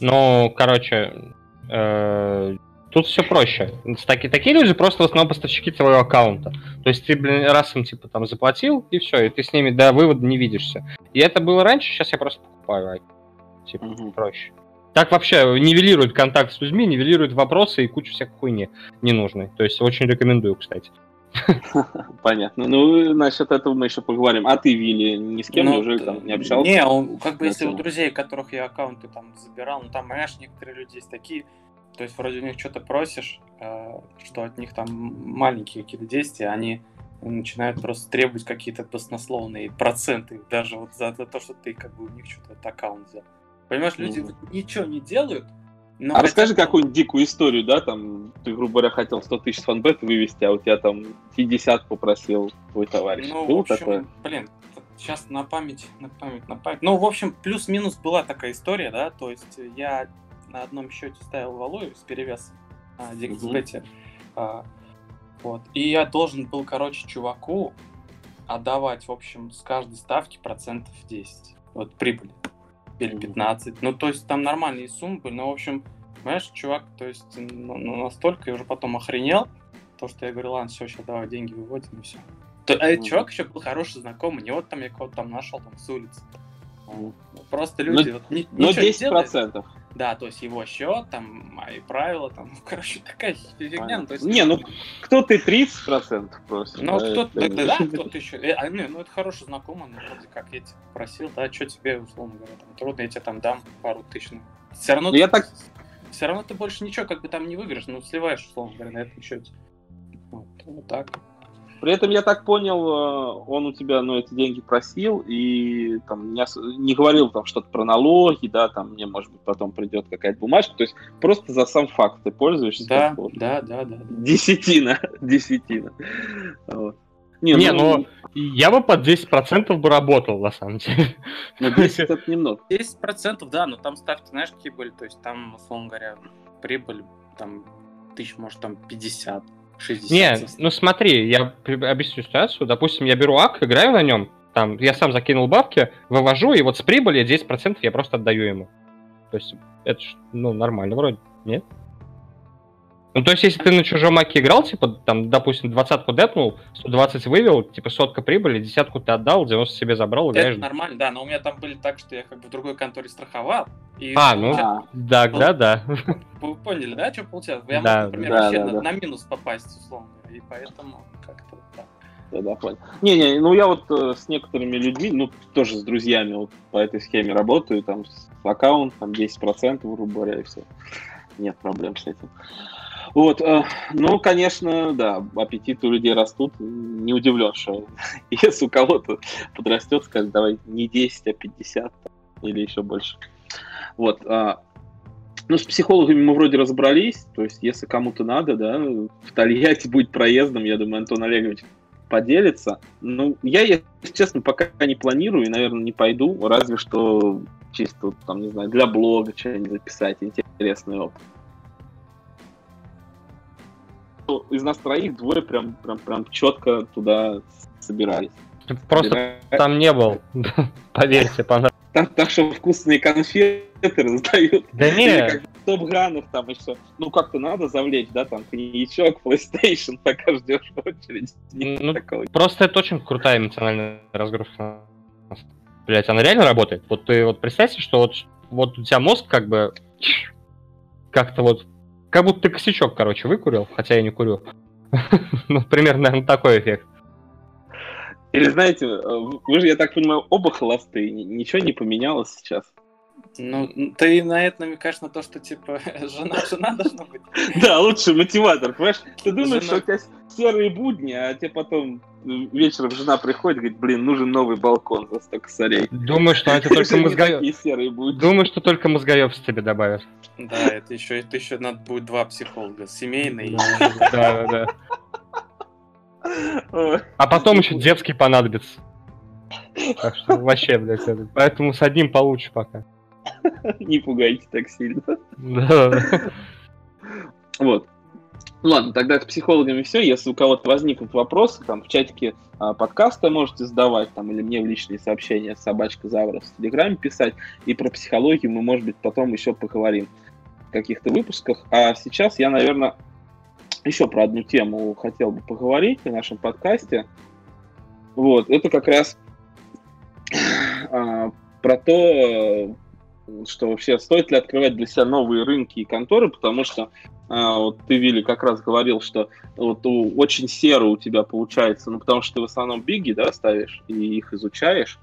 Ну, короче, э, тут все проще. С таки- такие люди просто в основном поставщики твоего аккаунта. То есть ты, блин, раз им типа там заплатил, и все, и ты с ними до вывода не видишься. И это было раньше, сейчас я просто покупаю. айк. Типа, Мгм. проще. Так вообще нивелирует контакт с людьми, нивелирует вопросы и кучу всякой хуйни ненужной. То есть очень рекомендую, кстати. Понятно. Ну, насчет этого мы еще поговорим. А ты, Вилли, ни с кем Ну, т- там не общался? Не, он, как бы если у друзей, которых я аккаунты там забирал, ну там, понимаешь, некоторые люди есть такие, то есть вроде у них что-то просишь, э, что от них там маленькие какие-то действия, они начинают просто требовать какие-то баснословные проценты, даже вот за то, что ты как бы у них что-то этот аккаунт взял. Понимаешь, люди Мгм. ничего не делают, но А расскажи какую-нибудь дикую историю, да, там, ты, грубо говоря, хотел 100 тысяч фанбет вывести, а у тебя там 50 попросил твой товарищ. Ну, Было в общем, такое? блин, сейчас на память, на память, на память. Ну, в общем, плюс-минус была такая история, да, то есть я на одном счете ставил Валую с перевесом на DXBet. а, вот. И я должен был, короче, чуваку отдавать, в общем, с каждой ставки процентов 10. Вот прибыли. Или Мгм. 15. Ну, то есть там нормальные суммы были. Но, в общем, понимаешь, чувак, то есть ну, ну, настолько я уже потом охренел, то, что я говорю, ладно, все, сейчас давай деньги выводим и все. То, а этот чувак еще был хороший знакомый, не вот там я кого-то там нашел там с улицы. Просто Ну, люди вот, ни- Но ничего не 10 делают. Да, то есть его счет, там, мои правила, там, ну, короче, такая фигня. Ну, то есть, Не, ну, кто-то 30 процентов просит. ну, да, кто-то, это- да, да, кто-то еще. Э, а, ну, ну, это хороший знакомый, ну, вроде как я тебя просил, да, что тебе, условно говоря, там, трудно, я тебе там дам пару тысяч. ну. Все равно, Ну, я ты- так- все равно ты больше ничего как бы там не выиграешь, ну, сливаешь, условно говоря, на этом счете. Вот, вот так. При этом, я так понял, э, он у тебя, ну, эти деньги просил и там не, не говорил там что-то про налоги, да, там мне, может быть, потом придет какая-то бумажка. То есть просто за сам факт ты пользуешься. Да, да, да. да. Десятина, десятина. Вот. Не, Не, ну, ну, я бы под 10% бы работал, на самом деле. ну, 10 это немного. 10%, да, но там ставки, знаешь, какие были, то есть там, условно говоря, прибыль, там, тысяч, может, там 50, 60. Не, ну смотри, я объясню ситуацию. Допустим, я беру ак, играю на нем, там, я сам закинул бабки, вывожу, и вот с прибыли 10% я просто отдаю ему. То есть, это ж, ну, нормально вроде, нет? Ну, то есть, если ты на чужом аке играл, типа, там, допустим, двадцатку депнул, 120 вывел, типа, сотка прибыли, десятку ты отдал, 90 себе забрал, Это играешь. нормально, да, но у меня там были так, что я как бы в другой конторе страховал. И А, ну, А, да, да, да. Вы поняли, да, что получалось? Я Да, мог, например, да, вообще да, на, да. на минус попасть, условно и поэтому как-то вот так. да, да, понял. Не-не, ну я вот э, с некоторыми людьми, ну тоже с друзьями вот по этой схеме работаю, там с аккаунт, там 10%, грубо говоря, и все. Нет проблем с этим. Вот, э, ну, конечно, да, аппетиты у людей растут. Не удивлен, что если у кого-то подрастет, скажет, давай не 10, а 50 там, или еще больше. Вот. а, ну, с психологами мы вроде разобрались. То есть, если кому-то надо, да, в Тольятти будет проездом, я думаю, Антон Олегович поделится. Ну, я, если честно, пока не планирую и, наверное, не пойду, разве что чисто, там, не знаю, для блога что-нибудь записать, интересный опыт. Из нас троих двое прям, прям, прям четко туда собирались. Просто Собирались. там не был. Поверьте, понравилось. там, там что вкусные конфеты раздают. Да не. Топ-гранов там еще. Ну, как-то надо завлечь, да, там, коньячок, PlayStation, пока ждешь в очередь. Ну, просто это очень крутая эмоциональная разгрузка. Блять, она реально работает. Вот ты вот представьте, что вот, вот у тебя мозг как бы как-то вот как будто ты косячок, короче, выкурил, хотя я не курю. ну, примерно, наверное, такой эффект. Или знаете, вы же, я так понимаю, оба холостые, ничего не поменялось сейчас. Ну, ты на это намекаешь на то, что, типа, жена, жена должна быть. Да, лучший мотиватор, понимаешь? Ты думаешь, что у тебя серые будни, а тебе потом вечером жена приходит и говорит, блин, нужен новый балкон за 100 косарей. Думаю, что это только мозгоёб. Думаю, что только мозгоёбс тебе добавят. Да, это еще, это еще надо будет два психолога, семейный. Да, да, да. А потом еще детский понадобится. Так что вообще, блядь, поэтому с одним получше пока. Не пугайте так сильно. Да. Вот. Ладно, тогда с психологами все. Если у кого-то возникнут вопросы, там в чатике а, подкаста можете задавать, там, или мне в личные сообщения собачка Завров в Телеграме писать. И про психологию мы, может быть, потом еще поговорим в каких-то выпусках. А сейчас я, наверное, еще про одну тему хотел бы поговорить в нашем подкасте. Вот, это как раз а, про то, что вообще стоит ли открывать для себя новые рынки и конторы, потому что а, вот ты, Вилли, как раз говорил, что вот у, очень серо у тебя получается, ну, потому что ты в основном биги, да, ставишь и их изучаешь,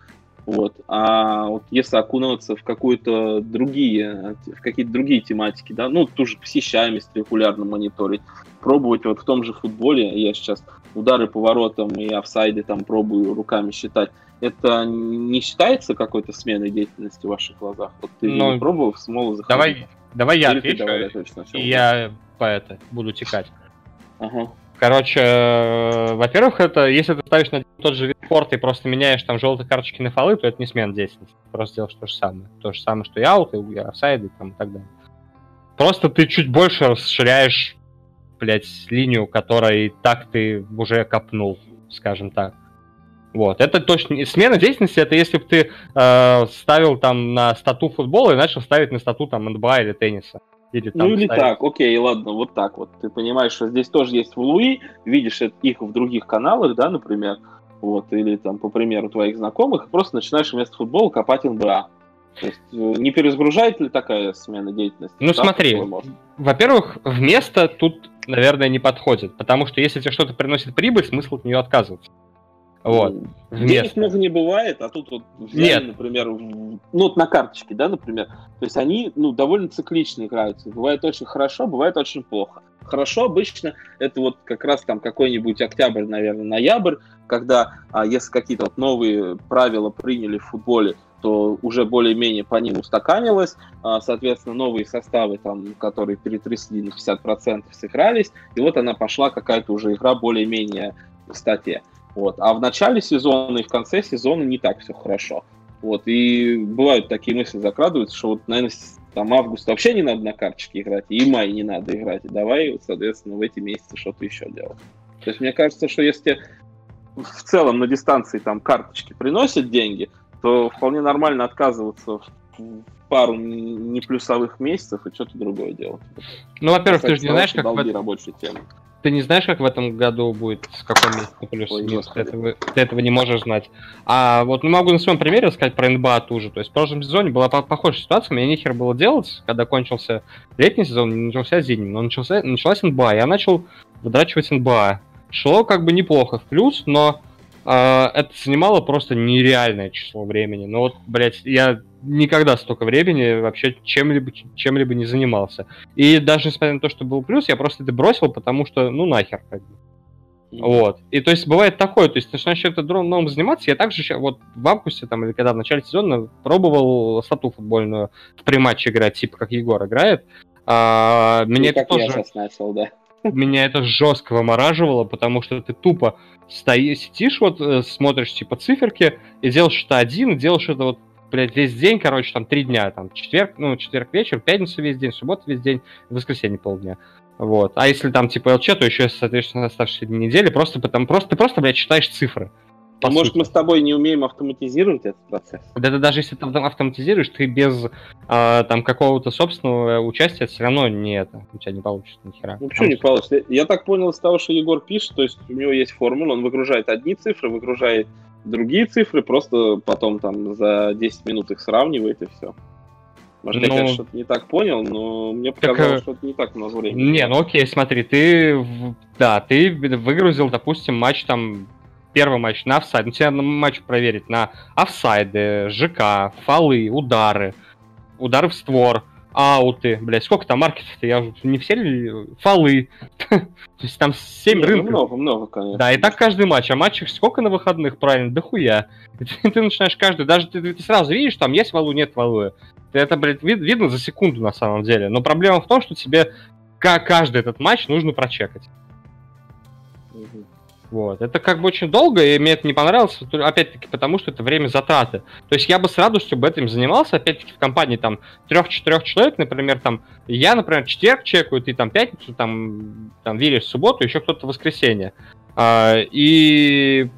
вот, а вот если окунуться в какую-то другие, в какие-то другие тематики, да, ну, ту же посещаемость регулярно мониторить, пробовать вот в том же футболе, я сейчас удары по воротам и офсайды там пробую руками считать, это не считается какой-то сменой деятельности в ваших глазах? Вот ты Но... не пробовал в смолу заходить? Давай, давай я отвечу, давай, я, точно, и я по это буду текать. Ага. Короче, э, во-первых, это если ты ставишь на тот же вид спорта и просто меняешь там желтые карточки на фолы, то это не смена деятельности. Просто делаешь то же самое. То же самое, что и аут, и офсайды, там, и так далее. Просто ты чуть больше расширяешь, блядь, линию, которой так ты уже копнул, скажем так. Вот, это точно... Смена деятельности, это если бы ты э, ставил там на стату футбола и начал ставить на стату там НБА или тенниса. Или, там, ну или ставить... так, окей, ладно, вот так вот. Ты понимаешь, что здесь тоже есть в Луи, видишь их в других каналах, да, например, вот, или там, по примеру твоих знакомых, просто начинаешь вместо футбола копать НБА. То есть э, не перезагружает ли такая смена деятельности? Ну смотри, во-первых, вместо тут, наверное, не подходит, потому что если тебе что-то приносит прибыль, смысл от нее отказываться. Вот. Денег много не бывает, а тут вот взяли, Нет. например, ну вот на карточке, да, например. То есть они, ну, довольно циклично играются. Бывает очень хорошо, бывает очень плохо. Хорошо обычно это вот как раз там какой-нибудь октябрь, наверное, ноябрь, когда а, если какие-то вот новые правила приняли в футболе, то уже более-менее по ним устаканилось, а, соответственно, новые составы, там, которые перетрясли на 50%, сыгрались, и вот она пошла какая-то уже игра более-менее в статье. Вот. А в начале сезона и в конце сезона не так все хорошо. Вот. И бывают такие мысли закрадываются, что вот, наверное, там август вообще не надо на карточке играть, и май не надо играть. И давай, соответственно, в эти месяцы что-то еще делать. То есть мне кажется, что если в целом на дистанции там карточки приносят деньги, то вполне нормально отказываться в пару неплюсовых месяцев и что-то другое делать. Ну, во-первых, ты же не знаешь, как... В... рабочей темы. Ты не знаешь, как в этом году будет, с каком месяце плюс Ой, минус, ты этого, ты этого не можешь знать. А вот ну, могу на своем примере рассказать про НБА ту же. То есть в прошлом сезоне была похожая ситуация, мне нехер было делать, когда кончился летний сезон, не начался зимний, но начался, началась НБА, я начал выдрачивать НБА. Шло как бы неплохо в плюс, но э, это занимало просто нереальное число времени. Ну вот, блядь, я никогда столько времени вообще чем-либо чем-либо не занимался. И даже несмотря на то, что был плюс, я просто это бросил, потому что, ну нахер, как бы. Вот. И то есть бывает такое, то есть ты начинаешь чем-то новым заниматься. Я также вот в августе там или когда в начале сезона пробовал стату футбольную в приматче играть, типа как Егор играет. А, меня ну, это тоже... начал, да. Меня это жестко вымораживало, потому что ты тупо стоишь, сидишь, вот э, смотришь типа циферки и делаешь что-то один, делаешь это вот блядь, весь день, короче, там три дня, там, четверг, ну, четверг вечер, пятницу весь день, суббота весь день, воскресенье полдня. Вот. А если там типа ЛЧ, то еще, соответственно, оставшиеся дни недели, просто потому, просто ты просто, блядь, читаешь цифры. по Может, сути. мы с тобой не умеем автоматизировать этот процесс? Да, да даже если ты автоматизируешь, ты без э, там какого-то собственного участия все равно не это, у тебя не получится ни хера. Ну почему не получится? Я так понял из того, что Егор пишет, то есть у него есть формула, он выгружает одни цифры, выгружает другие цифры, просто потом там за 10 минут их сравнивает и все. Может, ну, я, конечно, что-то не так понял, но мне показалось, так, э, что это не так много времени. Не, ну окей, смотри, ты, да, ты выгрузил, допустим, матч там, первый матч на офсайд, ну тебе надо матч проверить на офсайды, ЖК, фолы, удары, удары в створ, ауты, блядь, сколько там маркетов-то, я не все ли, фолы, то есть там 7 Нет, рынков. много, много, конечно. Да, и так каждый матч, а матчей сколько на выходных, правильно, да хуя. Ты, ты начинаешь каждый, даже ты, ты сразу видишь, там есть валу, нет валу. Это, блядь, вид, видно за секунду на самом деле. Но проблема в том, что тебе каждый этот матч нужно прочекать. Вот. Это как бы очень долго, и мне это не понравилось, опять-таки, потому что это время затраты. То есть я бы с радостью бы этим занимался, опять-таки, в компании там трех-четырех человек, например, там, я, например, четверг чекаю, ты там пятницу, там, там, Вилли в субботу, еще кто-то в воскресенье. А, и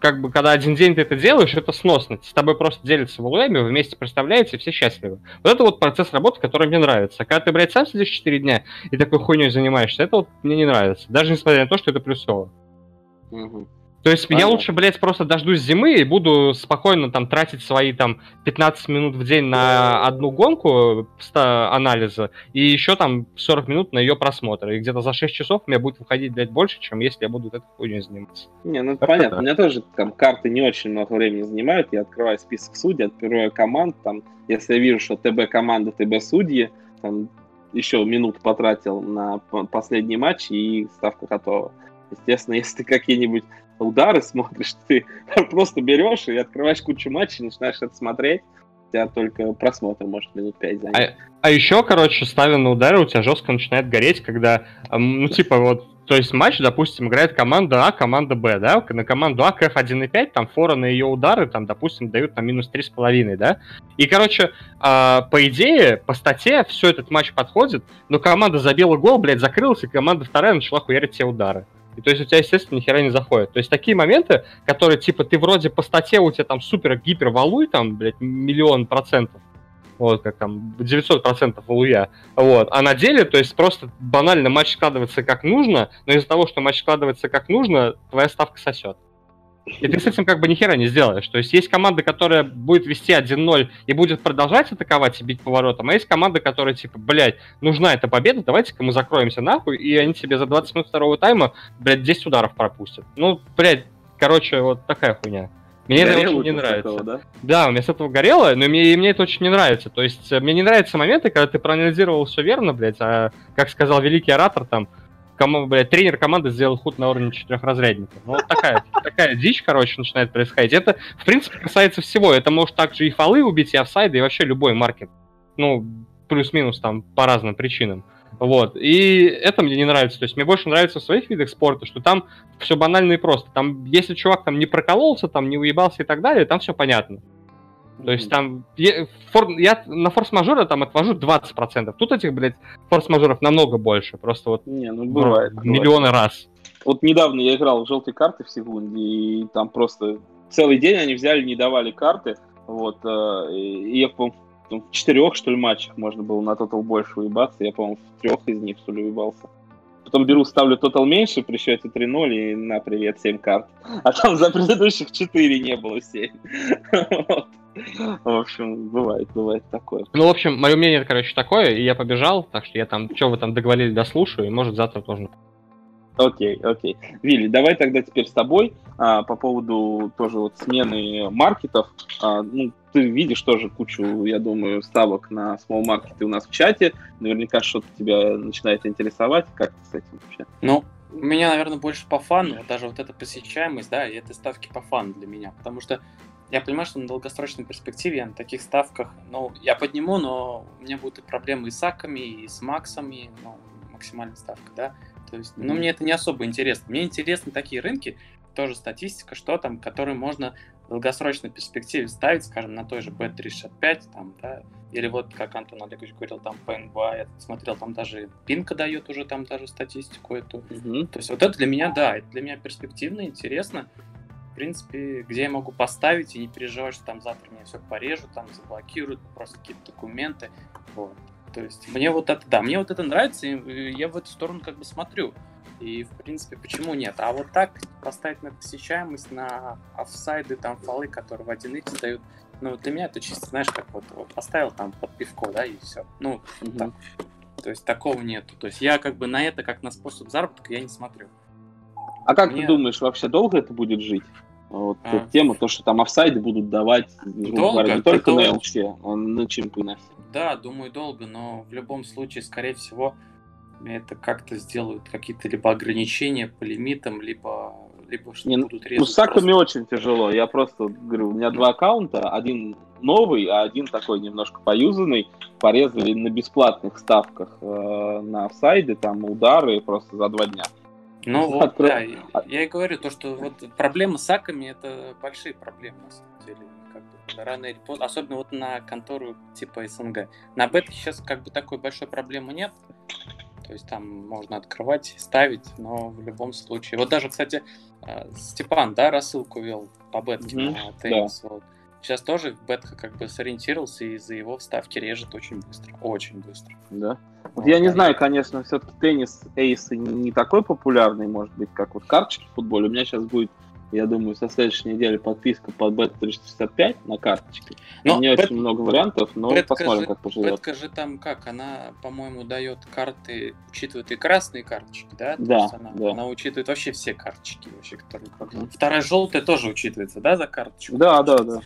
как бы, когда один день ты это делаешь, это сносно. С тобой просто делятся валуями, вы вместе представляете, все счастливы. Вот это вот процесс работы, который мне нравится. А когда ты, блядь, сам сидишь 4 дня и такой хуйней занимаешься, это вот мне не нравится. Даже несмотря на то, что это плюсово. Угу. То есть Понятно. я лучше, блядь, просто дождусь зимы и буду спокойно там тратить свои там 15 минут в день на одну гонку анализа и еще там 40 минут на ее просмотр. И где-то за 6 часов у меня будет выходить, блядь, больше, чем если я буду этой хуйней заниматься. Не, ну это понятно. Да. У меня тоже там карты не очень много времени занимают. Я открываю список судей, открываю команд, там, если я вижу, что ТБ команда, ТБ судьи, там еще минут потратил на последний матч и ставка готова. Естественно, если ты какие-нибудь удары смотришь, ты просто берешь и открываешь кучу матчей, начинаешь это смотреть, у тебя только просмотр может минут 5 занять. А, а еще, короче, ставя на удары, у тебя жестко начинает гореть, когда, ну, типа, вот, то есть матч, допустим, играет команда А, команда Б, да, на команду А КФ 1.5, там фора на ее удары, там, допустим, дают на минус 3,5, да, и, короче, э, по идее, по статье все этот матч подходит, но команда забила гол, блядь, закрылась, и команда вторая начала хуярить все удары. И то есть у тебя, естественно, ни хера не заходит. То есть такие моменты, которые, типа, ты вроде по статье у тебя там супер-гипер валуй, там, блядь, миллион процентов, вот, как там, 900 процентов валуя, вот, а на деле, то есть просто банально матч складывается как нужно, но из-за того, что матч складывается как нужно, твоя ставка сосет. И ты с этим как бы ни хера не сделаешь. То есть есть команда, которая будет вести 1-0 и будет продолжать атаковать и бить поворотом, а есть команда, которая типа, блядь, нужна эта победа, давайте-ка мы закроемся нахуй, и они себе за 20 минут второго тайма, блядь, 10 ударов пропустят. Ну, блядь, короче, вот такая хуйня. Мне горело это очень не нравится. Такого, да? да, у меня с этого горело, но мне, мне это очень не нравится. То есть мне не нравятся моменты, когда ты проанализировал все верно, блядь, а, как сказал великий оратор, там, кому, блядь, тренер команды сделал худ на уровне четырехразрядника. Ну, вот такая, такая дичь, короче, начинает происходить. Это, в принципе, касается всего. Это может также и фолы убить, и офсайды, и вообще любой маркет. Ну, плюс-минус там по разным причинам. Вот. И это мне не нравится. То есть мне больше нравится в своих видах спорта, что там все банально и просто. Там, если чувак там не прокололся, там не уебался и так далее, там все понятно. То есть там я, фор, я на форс-мажоры там отвожу 20%. Тут этих, блядь, форс-мажоров намного больше. Просто вот Не, ну, бывает, ну, миллионы раз. Вот недавно я играл в желтые карты в секунде, и там просто целый день они взяли, не давали карты. Вот, э, и я, по в четырех, что ли, матчах можно было на тотал больше уебаться. Я, по-моему, в трех из них, что ли, уебался. Потом беру, ставлю тотал меньше при счете 3-0 и на привет 7 карт. А там за предыдущих 4 не было 7. В общем, бывает, бывает такое. Ну, в общем, мое мнение, короче, такое, и я побежал, так что я там, что вы там договорили, дослушаю, и может завтра тоже. Окей, окей. Вилли, давай тогда теперь с тобой а, по поводу тоже вот смены маркетов. А, ну, ты видишь тоже кучу, я думаю, ставок на small маркеты у нас в чате. Наверняка что-то тебя начинает интересовать. Как ты с этим вообще? Ну, у меня, наверное, больше по фану, даже вот эта посещаемость, да, и это ставки по фану для меня, потому что я понимаю, что на долгосрочной перспективе я на таких ставках, ну, я подниму, но у меня будут и проблемы и с аками, и с максами, ну, максимальная ставка, да. То есть, ну, мне это не особо интересно. Мне интересны такие рынки, тоже статистика, что там, которые можно в долгосрочной перспективе ставить, скажем, на той же B365, там, да, или вот, как Антон Олегович говорил, там НБА, я смотрел, там даже Пинка дает уже там даже статистику эту. Mm-hmm. То есть вот это для меня, да, это для меня перспективно, интересно. Принципе, где я могу поставить и не переживать, что там завтра меня все порежут, там заблокируют, просто какие-то документы. Вот. То есть мне вот это, да, мне вот это нравится, и я в эту сторону как бы смотрю. И, в принципе, почему нет? А вот так поставить на посещаемость, на офсайды, там, фолы, которые в 1x дают, ну, для меня это чисто, знаешь, как вот, вот поставил там под пивко, да, и все. Ну, угу. так. То есть такого нету. То есть я как бы на это, как на способ заработка, я не смотрю. А как Мне... ты думаешь, вообще долго это будет жить? Вот а. тема, то, что там офсайды будут давать, долго, говоря, не только долго. на LC, а на чемпионате. Да, думаю, долго, но в любом случае, скорее всего, это как-то сделают какие-то либо ограничения по лимитам, либо либо что не, ну, будут резать. Ну, с саками просто... очень тяжело. Я просто говорю, у меня два аккаунта, один новый, а один такой немножко поюзанный. Порезали на бесплатных ставках э, на офсайды, там удары просто за два дня. Ну вот, Открыл... да, я, я и говорю, то, что вот проблемы с аками это большие проблемы на самом деле. Как бы, рано или поздно, особенно вот на контору типа СНГ. На бетке сейчас как бы такой большой проблемы нет. То есть там можно открывать, ставить, но в любом случае. Вот даже, кстати, э, Степан, да, рассылку вел по бетке mm-hmm. на теннис. Да. Вот. Сейчас тоже бетка как бы сориентировался и за его вставки режет очень быстро. Очень быстро. Да. Вот я не знаю, конечно, все-таки теннис эйсы не такой популярный, может быть, как вот карточки в футболе. У меня сейчас будет я думаю, со следующей недели подписка под бет 365 на карточке. Но не очень много вариантов, но бетка посмотрим, же, как поживет. Бетка же там как? Она, по-моему, дает карты, учитывает и красные карточки, да? То да, она, да. она учитывает вообще все карточки, вообще, которые... Mm-hmm. Вторая желтая тоже учитывается, да, за карточку? Да, да, да.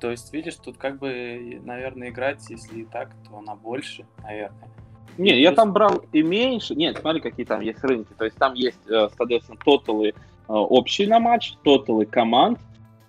То есть, видишь, тут как бы, наверное, играть, если и так, то она больше, наверное. Не, я там брал и меньше. Нет, смотри, какие там есть рынки. То есть там есть, э, соответственно, тоталы Э, общий на матч, тоталы команд,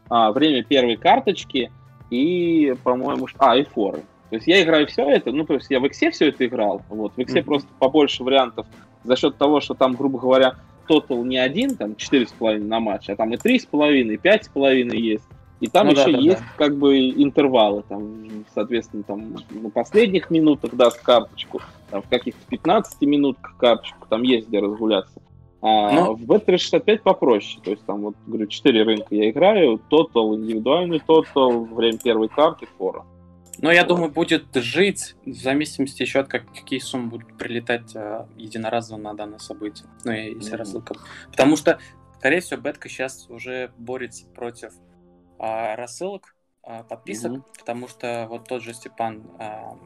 а, время первой карточки и, по-моему, а, и форы. То есть я играю все это, ну, то есть я в Иксе все это играл, вот, в Иксе mm-hmm. просто побольше вариантов за счет того, что там, грубо говоря, тотал не один, там, 4,5 на матч, а там и 3,5, и 5,5 есть. И там ну, еще да, да, есть да. как бы интервалы, там, соответственно, там на последних минутах даст карточку, там в каких-то 15 минутках карточку, там есть где разгуляться. А. Ну. в Bet365 попроще. То есть там вот, говорю, 4 рынка я играю. Тотал, индивидуальный тотал, время первой карты, фора. Но я вот. думаю, будет жить в зависимости еще от как, какие суммы будут прилетать а, единоразово на данное событие. Ну, если mm-hmm. рассылка. Потому что, скорее всего, Бетка сейчас уже борется против а, рассылок, а, подписок, mm-hmm. потому что вот тот же Степан, а,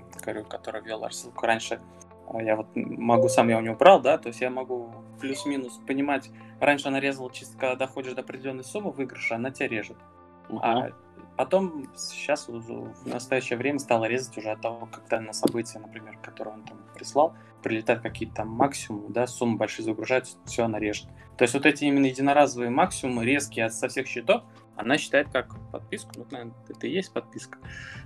который вел рассылку раньше, я вот могу сам, я у него брал, да, то есть я могу плюс-минус понимать, раньше она резала чисто, когда доходишь до определенной суммы выигрыша, она тебя режет. Uh-huh. А потом сейчас в настоящее время стала резать уже от того, когда на события, например, которые он там прислал, прилетают какие-то там максимумы, да, суммы большие загружаются, все она режет. То есть вот эти именно единоразовые максимумы, резкие со всех счетов, она считает как подписку. Ну, наверное, это и есть подписка.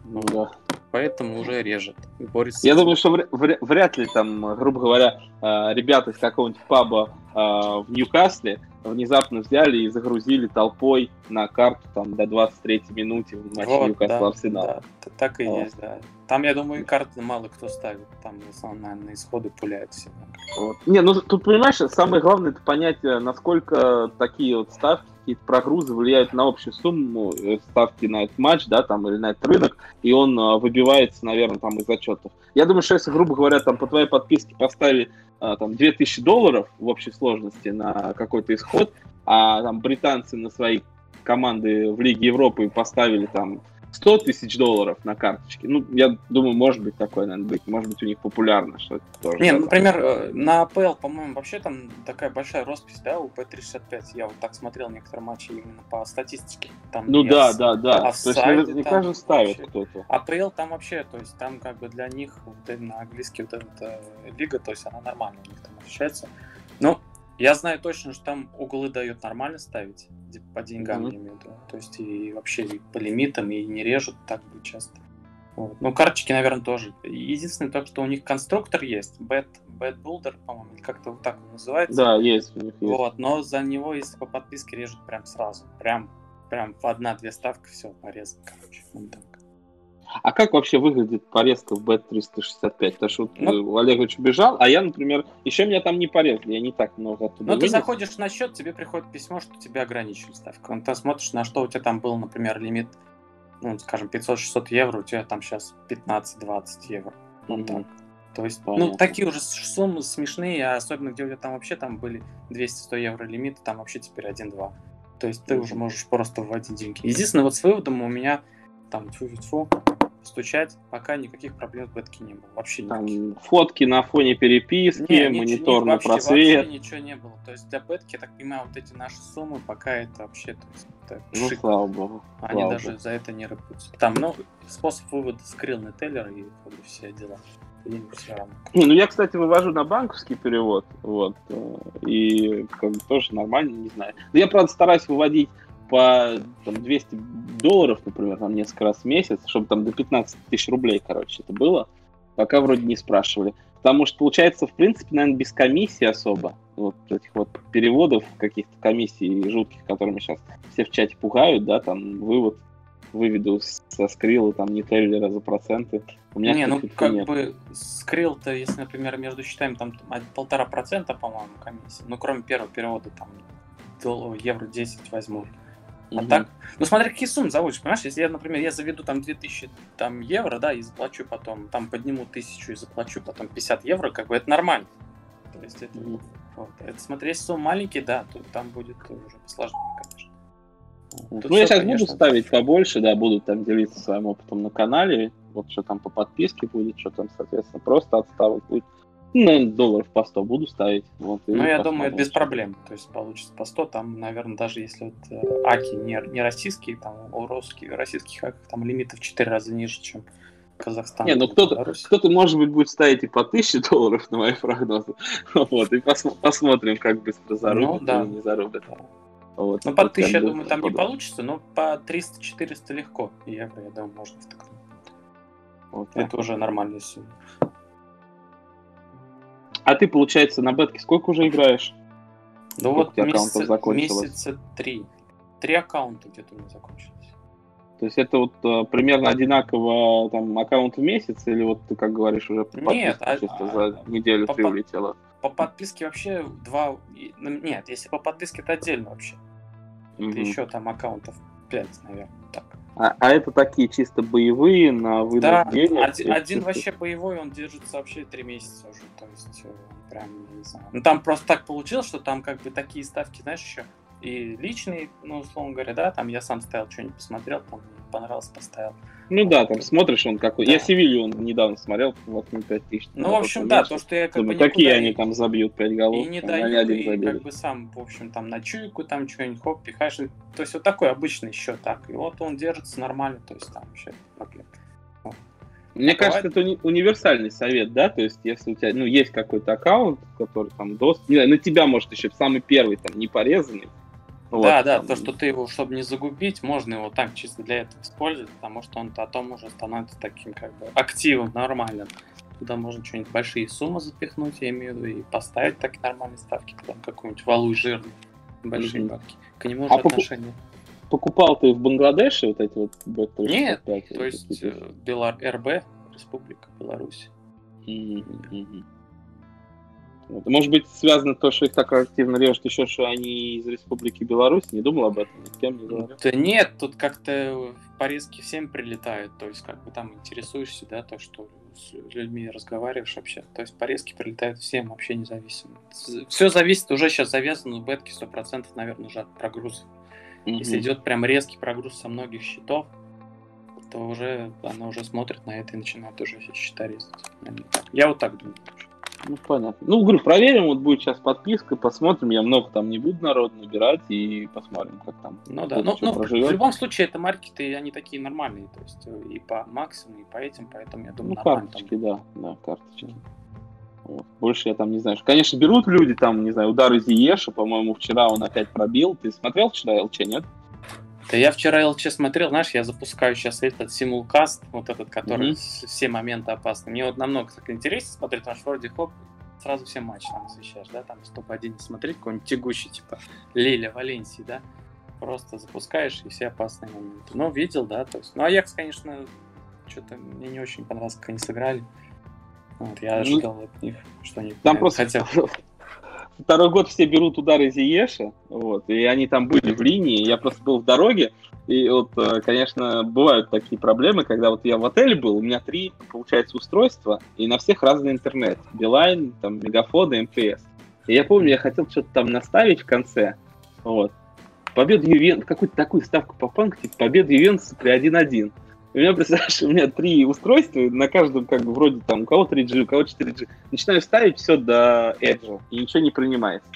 Ну, да. Поэтому уже режет. Борется Я думаю, что вряд ли там, грубо говоря, а, ребята из какого-нибудь паба а, в Ньюкасле внезапно взяли и загрузили толпой на карту там до 23 минуты в матче вот, Ньюкасл да, Арсенал. Да, так и вот. есть, да. Там, я думаю, карты мало кто ставит. Там, в основном, наверное, на исходы пуляют все. Вот. Не, ну тут, понимаешь, самое главное это понять, э, насколько такие вот ставки какие-то прогрузы влияют на общую сумму э, ставки на этот матч, да, там, или на этот рынок, и он а, выбивается, наверное, там из отчетов. Я думаю, что если, грубо говоря, там по твоей подписке поставили а, там 2000 долларов в общей сложности на какой-то исход, а там британцы на свои команды в Лиге Европы поставили там 100 тысяч долларов на карточке. Ну, я думаю, может быть такое, наверное, быть. Может быть, у них популярно, что это тоже. Не, например, э, на АПЛ, по-моему, вообще там такая большая роспись, да, у P365. Я вот так смотрел некоторые матчи именно по статистике. Там ну да, ос... да, да. Офсайды, то есть наверняка же ставит кто-то. АПЛ там вообще, то есть там как бы для них вот, на английский вот эта лига, то есть она нормально у них там ощущается. Ну, я знаю точно, что там углы дают нормально ставить, по деньгам, mm-hmm. я имею в виду. То есть и вообще и по лимитам, и не режут так бы часто. Вот. Ну, карточки, наверное, тоже. Единственное то, что у них конструктор есть, Bad, Bad Builder, по-моему, как-то вот так он называется. Да, есть. есть. Вот, но за него, если по подписке режут прям сразу. Прям, прям в одна-две ставки все порезано, короче. Вот так. А как вообще выглядит порезка в Bet365? Потому что ну, Олегович убежал, а я, например, еще меня там не порезали, я не так много оттуда Ну, ты заходишь на счет, тебе приходит письмо, что тебя ограничили ставка. Ты смотришь, на что у тебя там был, например, лимит, ну, скажем, 500-600 евро, у тебя там сейчас 15-20 евро. Вот mm-hmm. так. То есть, ну, Понятно. ну, такие уже суммы смешные, а особенно где у тебя там вообще там были 200-100 евро лимиты, там вообще теперь 1-2. То есть ты mm-hmm. уже можешь просто вводить деньги. Единственное, вот с выводом у меня там тьфу-тьфу, стучать, пока никаких проблем в бетке не было. Вообще Там фотки на фоне переписки, не, монитор на просвет. Вообще ничего не было. То есть для бетки, я так понимаю, вот эти наши суммы пока это вообще... То есть, это ну, шик. слава богу. Они слава даже богу. за это не рыпутся. Там, ну, способ вывода скрыл на теллер и как бы, все дела. Не, ну я, кстати, вывожу на банковский перевод, вот, э, и как бы тоже нормально, не знаю. Но я, правда, стараюсь выводить по там, 200 долларов, например, там несколько раз в месяц, чтобы там до 15 тысяч рублей, короче, это было. Пока вроде не спрашивали. Потому что, получается, в принципе, наверное, без комиссии особо, вот этих вот переводов, каких-то комиссий жутких, которыми сейчас все в чате пугают, да, там вывод, выведу со скрилла, там, не теллера за проценты. У меня не, ну как нет. бы скрилл-то, если, например, между счетами там полтора процента, по-моему, комиссия, ну, кроме первого перевода, там, евро 10 возьму. А угу. так, ну смотри, какие суммы заводишь, понимаешь? Если я, например, я заведу там 2000 там, евро, да, и заплачу потом, там подниму тысячу и заплачу потом 50 евро, как бы это нормально. То есть это, угу. вот, это смотри, если суммы маленькие, да, то там будет уже посложнее, конечно. Тут ну, я сейчас конечно, буду ставить побольше, да, буду там делиться своим опытом на канале, вот что там по подписке будет, что там, соответственно, просто отставок будет. Ну, наверное, долларов по 100 буду ставить. Вот, ну, я думаю, это без проблем. То есть получится по 100. Там, наверное, даже если вот э, аки не, не российские, там у русских, российских аков там лимиты в 4 раза ниже, чем Казахстан. Не, ну кто-то, кто-то, может быть, будет ставить и по 1000 долларов на мои прогнозы. Вот, и пос- посмотрим, как быстро зарубят ну, да. или не зарубят. Вот, ну, по 1000, я думаю, там не получится, но по 300-400 легко. Евро, я думаю, можно втыкнуть. Вот, это уже нормальная сумма. А ты, получается, на бетке сколько уже играешь? Ну вот месяца, месяца три. Три аккаунта где-то у меня закончилось. То есть это вот а, примерно одинаково там аккаунт в месяц, или вот ты, как говоришь, уже по Нет, а, чисто а, за неделю по, ты улетела? По подписке вообще два... Ну, нет, если по подписке, это отдельно вообще. Mm-hmm. Это еще там аккаунтов 5, наверное, так. А, а это такие чисто боевые на вынос да, денег? один, один вообще боевой, он держится вообще три месяца уже, то есть э, прям, не знаю. Ну там просто так получилось, что там как бы такие ставки, знаешь, еще и личные, ну, условно говоря, да, там я сам ставил, что-нибудь посмотрел, там мне понравилось, поставил. Ну да, там смотришь, он какой. Да. Я Севилью он недавно смотрел, вот 5 тысяч. Ну, в общем, да, то, что я как бы Какие они там забьют 5 голов? И не дают, и забили. как бы сам, в общем, там на чуйку, там что-нибудь хоп, пихаешь. То есть вот такой обычный счет так. И вот он держится нормально, то есть там вообще проблем. Мне а кажется, бывает... это уни- универсальный совет, да, то есть если у тебя, ну, есть какой-то аккаунт, который там доступ, не знаю, на тебя, может, еще самый первый, там, не порезанный, вот, да, там... то, что ты его, чтобы не загубить, можно его так чисто для этого использовать, потому что он потом уже становится таким как бы активом нормальным. Туда можно что-нибудь большие суммы запихнуть, я имею в виду, и поставить так нормальные ставки, там какой-нибудь валуй жирный, большие mm-hmm. бабки. К нему уже а отношения. Покупал ты в Бангладеше вот эти вот бэт Нет, то есть э, Белар РБ, Республика Беларусь. Mm-hmm. Вот. Может быть, связано то, что их так активно режут, еще что они из Республики Беларусь? Не думал об этом? С кем не говорил? Да нет, тут как-то порезки всем прилетают. То есть, как бы там интересуешься, да, то, что с людьми разговариваешь вообще. То есть порезки прилетают всем, вообще независимо. Все зависит, уже сейчас завязано в бетке 100%, наверное, уже от прогрузов. Mm-hmm. Если идет прям резкий прогруз со многих счетов, то уже она уже смотрит на это и начинает уже счета резать. Я вот так думаю. Ну, понятно. Ну, говорю, проверим, вот будет сейчас подписка, посмотрим. Я много там не буду народ набирать и посмотрим, как там. Ну да, ну, ну в любом случае это маркеты, они такие нормальные, то есть э, и по максимуму, и по этим, поэтому я думаю, Ну, карточки, там... да, да, карточки. Вот. Больше я там не знаю. Конечно, берут люди там, не знаю, удары Зиеша, по-моему, вчера он опять пробил. Ты смотрел вчера ЛЧ, нет? Да я вчера ЛЧ смотрел, знаешь, я запускаю сейчас этот симулкаст, вот этот, который mm-hmm. все моменты опасны. Мне вот намного так интереснее смотреть, потому что вроде хоп, сразу все матчи там освещаешь, да, там топ-1 смотреть, какой-нибудь тягущий, типа Лиля, Валенсии, да, просто запускаешь и все опасные моменты. Ну, видел, да, то есть, ну, Аякс, конечно, что-то мне не очень понравилось, как они сыграли. Вот, я ну, ожидал от них, что они там просто хотят. Второй год все берут удары Зиеша, вот, и они там были в линии, я просто был в дороге, и вот, э, конечно, бывают такие проблемы, когда вот я в отеле был, у меня три, получается, устройства, и на всех разный интернет. Билайн, там, Мегафон и МТС. И я помню, я хотел что-то там наставить в конце, вот. Победа Ювентуса, какую-то такую ставку по панку, типа победа Ювентуса при 1-1. У меня, представляешь, у меня три устройства, на каждом как бы вроде там у кого 3G, у кого 4G. Начинаю ставить все до Edge, и ничего не принимается.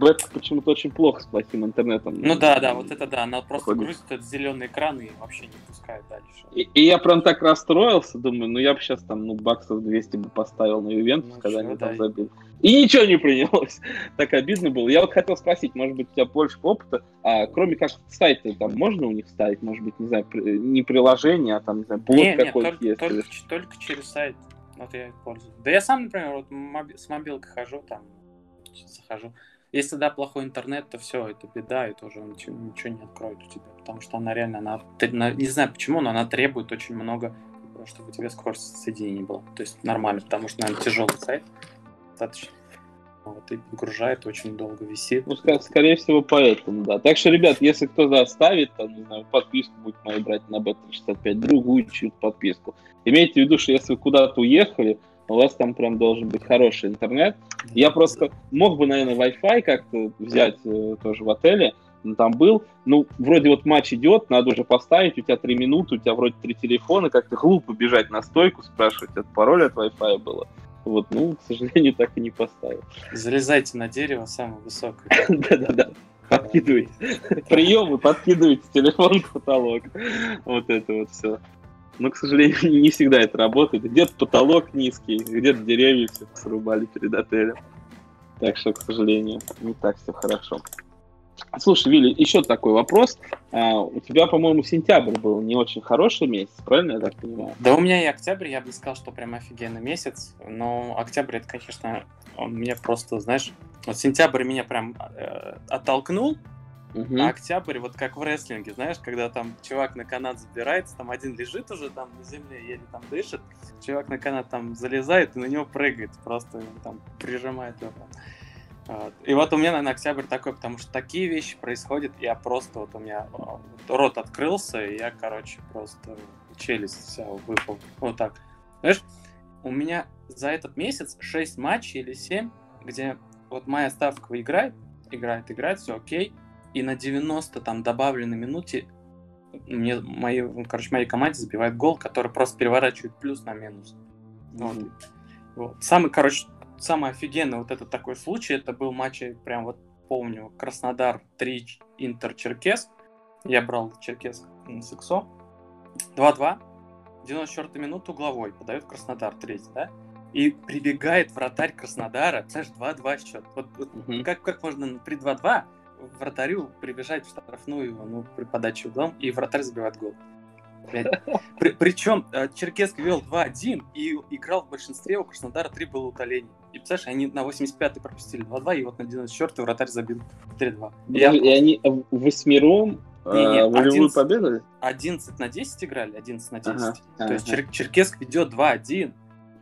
Бет почему-то очень плохо с плохим интернетом. Ну да, да, вот это да, она просто ходит. грузит этот зеленый экран и вообще не пускает дальше. И, и я прям так расстроился, думаю, ну я бы сейчас там, ну, баксов 200 бы поставил на Ювентус, ну, когда они да, там забили. И ничего не принялось. так обидно было. Я вот хотел спросить, может быть, у тебя больше опыта, а кроме как сайты, там можно у них ставить, может быть, не знаю, не приложение, а там, не знаю, блок какой-то есть? Только, или... только через сайт. Вот я пользуюсь. Да я сам, например, вот моби- с мобилкой хожу, там, захожу. Если да, плохой интернет, то все, это беда, и тоже ничего, ничего не откроет у тебя, потому что она реально, она, не знаю почему, но она требует очень много, чтобы у тебя скорость соединения была. То есть нормально, потому что, наверное, тяжелый сайт достаточно. Вот, и подгружает, очень долго висит. Ну, скорее всего, поэтому, да. Так что, ребят, если кто заставит, там, не знаю, подписку будет мои брать на B365, другую чью-то подписку. Имейте в виду, что если вы куда-то уехали, у вас там прям должен быть хороший интернет. Я просто мог бы, наверное, Wi-Fi как-то взять э, тоже в отеле, но там был. Ну, вроде вот матч идет, надо уже поставить, у тебя три минуты, у тебя вроде три телефона, как-то глупо бежать на стойку, спрашивать, это пароль от Wi-Fi было. Вот, ну, к сожалению, так и не поставил. Залезайте на дерево самое высокое. Да-да-да. Подкидывайте. Приемы, подкидывайте телефон в потолок. Вот это вот все. Но, к сожалению, не всегда это работает. Где-то потолок низкий, где-то деревья все срубали перед отелем. Так что, к сожалению, не так все хорошо. Слушай, Вилли, еще такой вопрос. А, у тебя, по-моему, сентябрь был не очень хороший месяц, правильно я так понимаю? Да, у меня и октябрь, я бы сказал, что прям офигенный месяц. Но октябрь, это, конечно, он мне просто, знаешь, вот сентябрь меня прям э, оттолкнул, Угу. А октябрь, вот как в рестлинге, знаешь, когда там чувак на канат забирается, там один лежит уже там на земле, еле там дышит, чувак на канат там залезает и на него прыгает, просто там прижимает его. Вот. И вот у меня, наверное, октябрь такой, потому что такие вещи происходят, я просто, вот у меня а, рот открылся, и я, короче, просто челюсть вся выпал. Вот так. Знаешь, у меня за этот месяц 6 матчей или 7, где вот моя ставка играет, играет, играет, все окей, и на 90 там добавленной минуте мне мои, короче, моей команде забивает гол, который просто переворачивает плюс на минус. Вот. вот. Самый, короче, самый офигенный вот этот такой случай, это был матч, прям вот помню, Краснодар 3, Интер, Черкес. Я брал Черкес с Иксо. 2-2. 94 минуту угловой. Подает Краснодар третий, да? И прибегает вратарь Краснодара. Знаешь, 2-2 счет. Вот, вот угу. как, как можно при 2-2 вратарю прибежать в штрафную ну, при подаче углом, и вратарь забивает гол. При, причем э, Черкесск вел 2-1 и играл в большинстве, у Краснодара 3 было утолений. И представляешь, они на 85-й пропустили 2-2, и вот на 94-й вратарь забил 3-2. И, я... и они восьмером не, не, волевую 11, победу? 11 на 10 играли, 11 на 10. Ага, То ага. есть Чер- Черкесск ведет 2-1,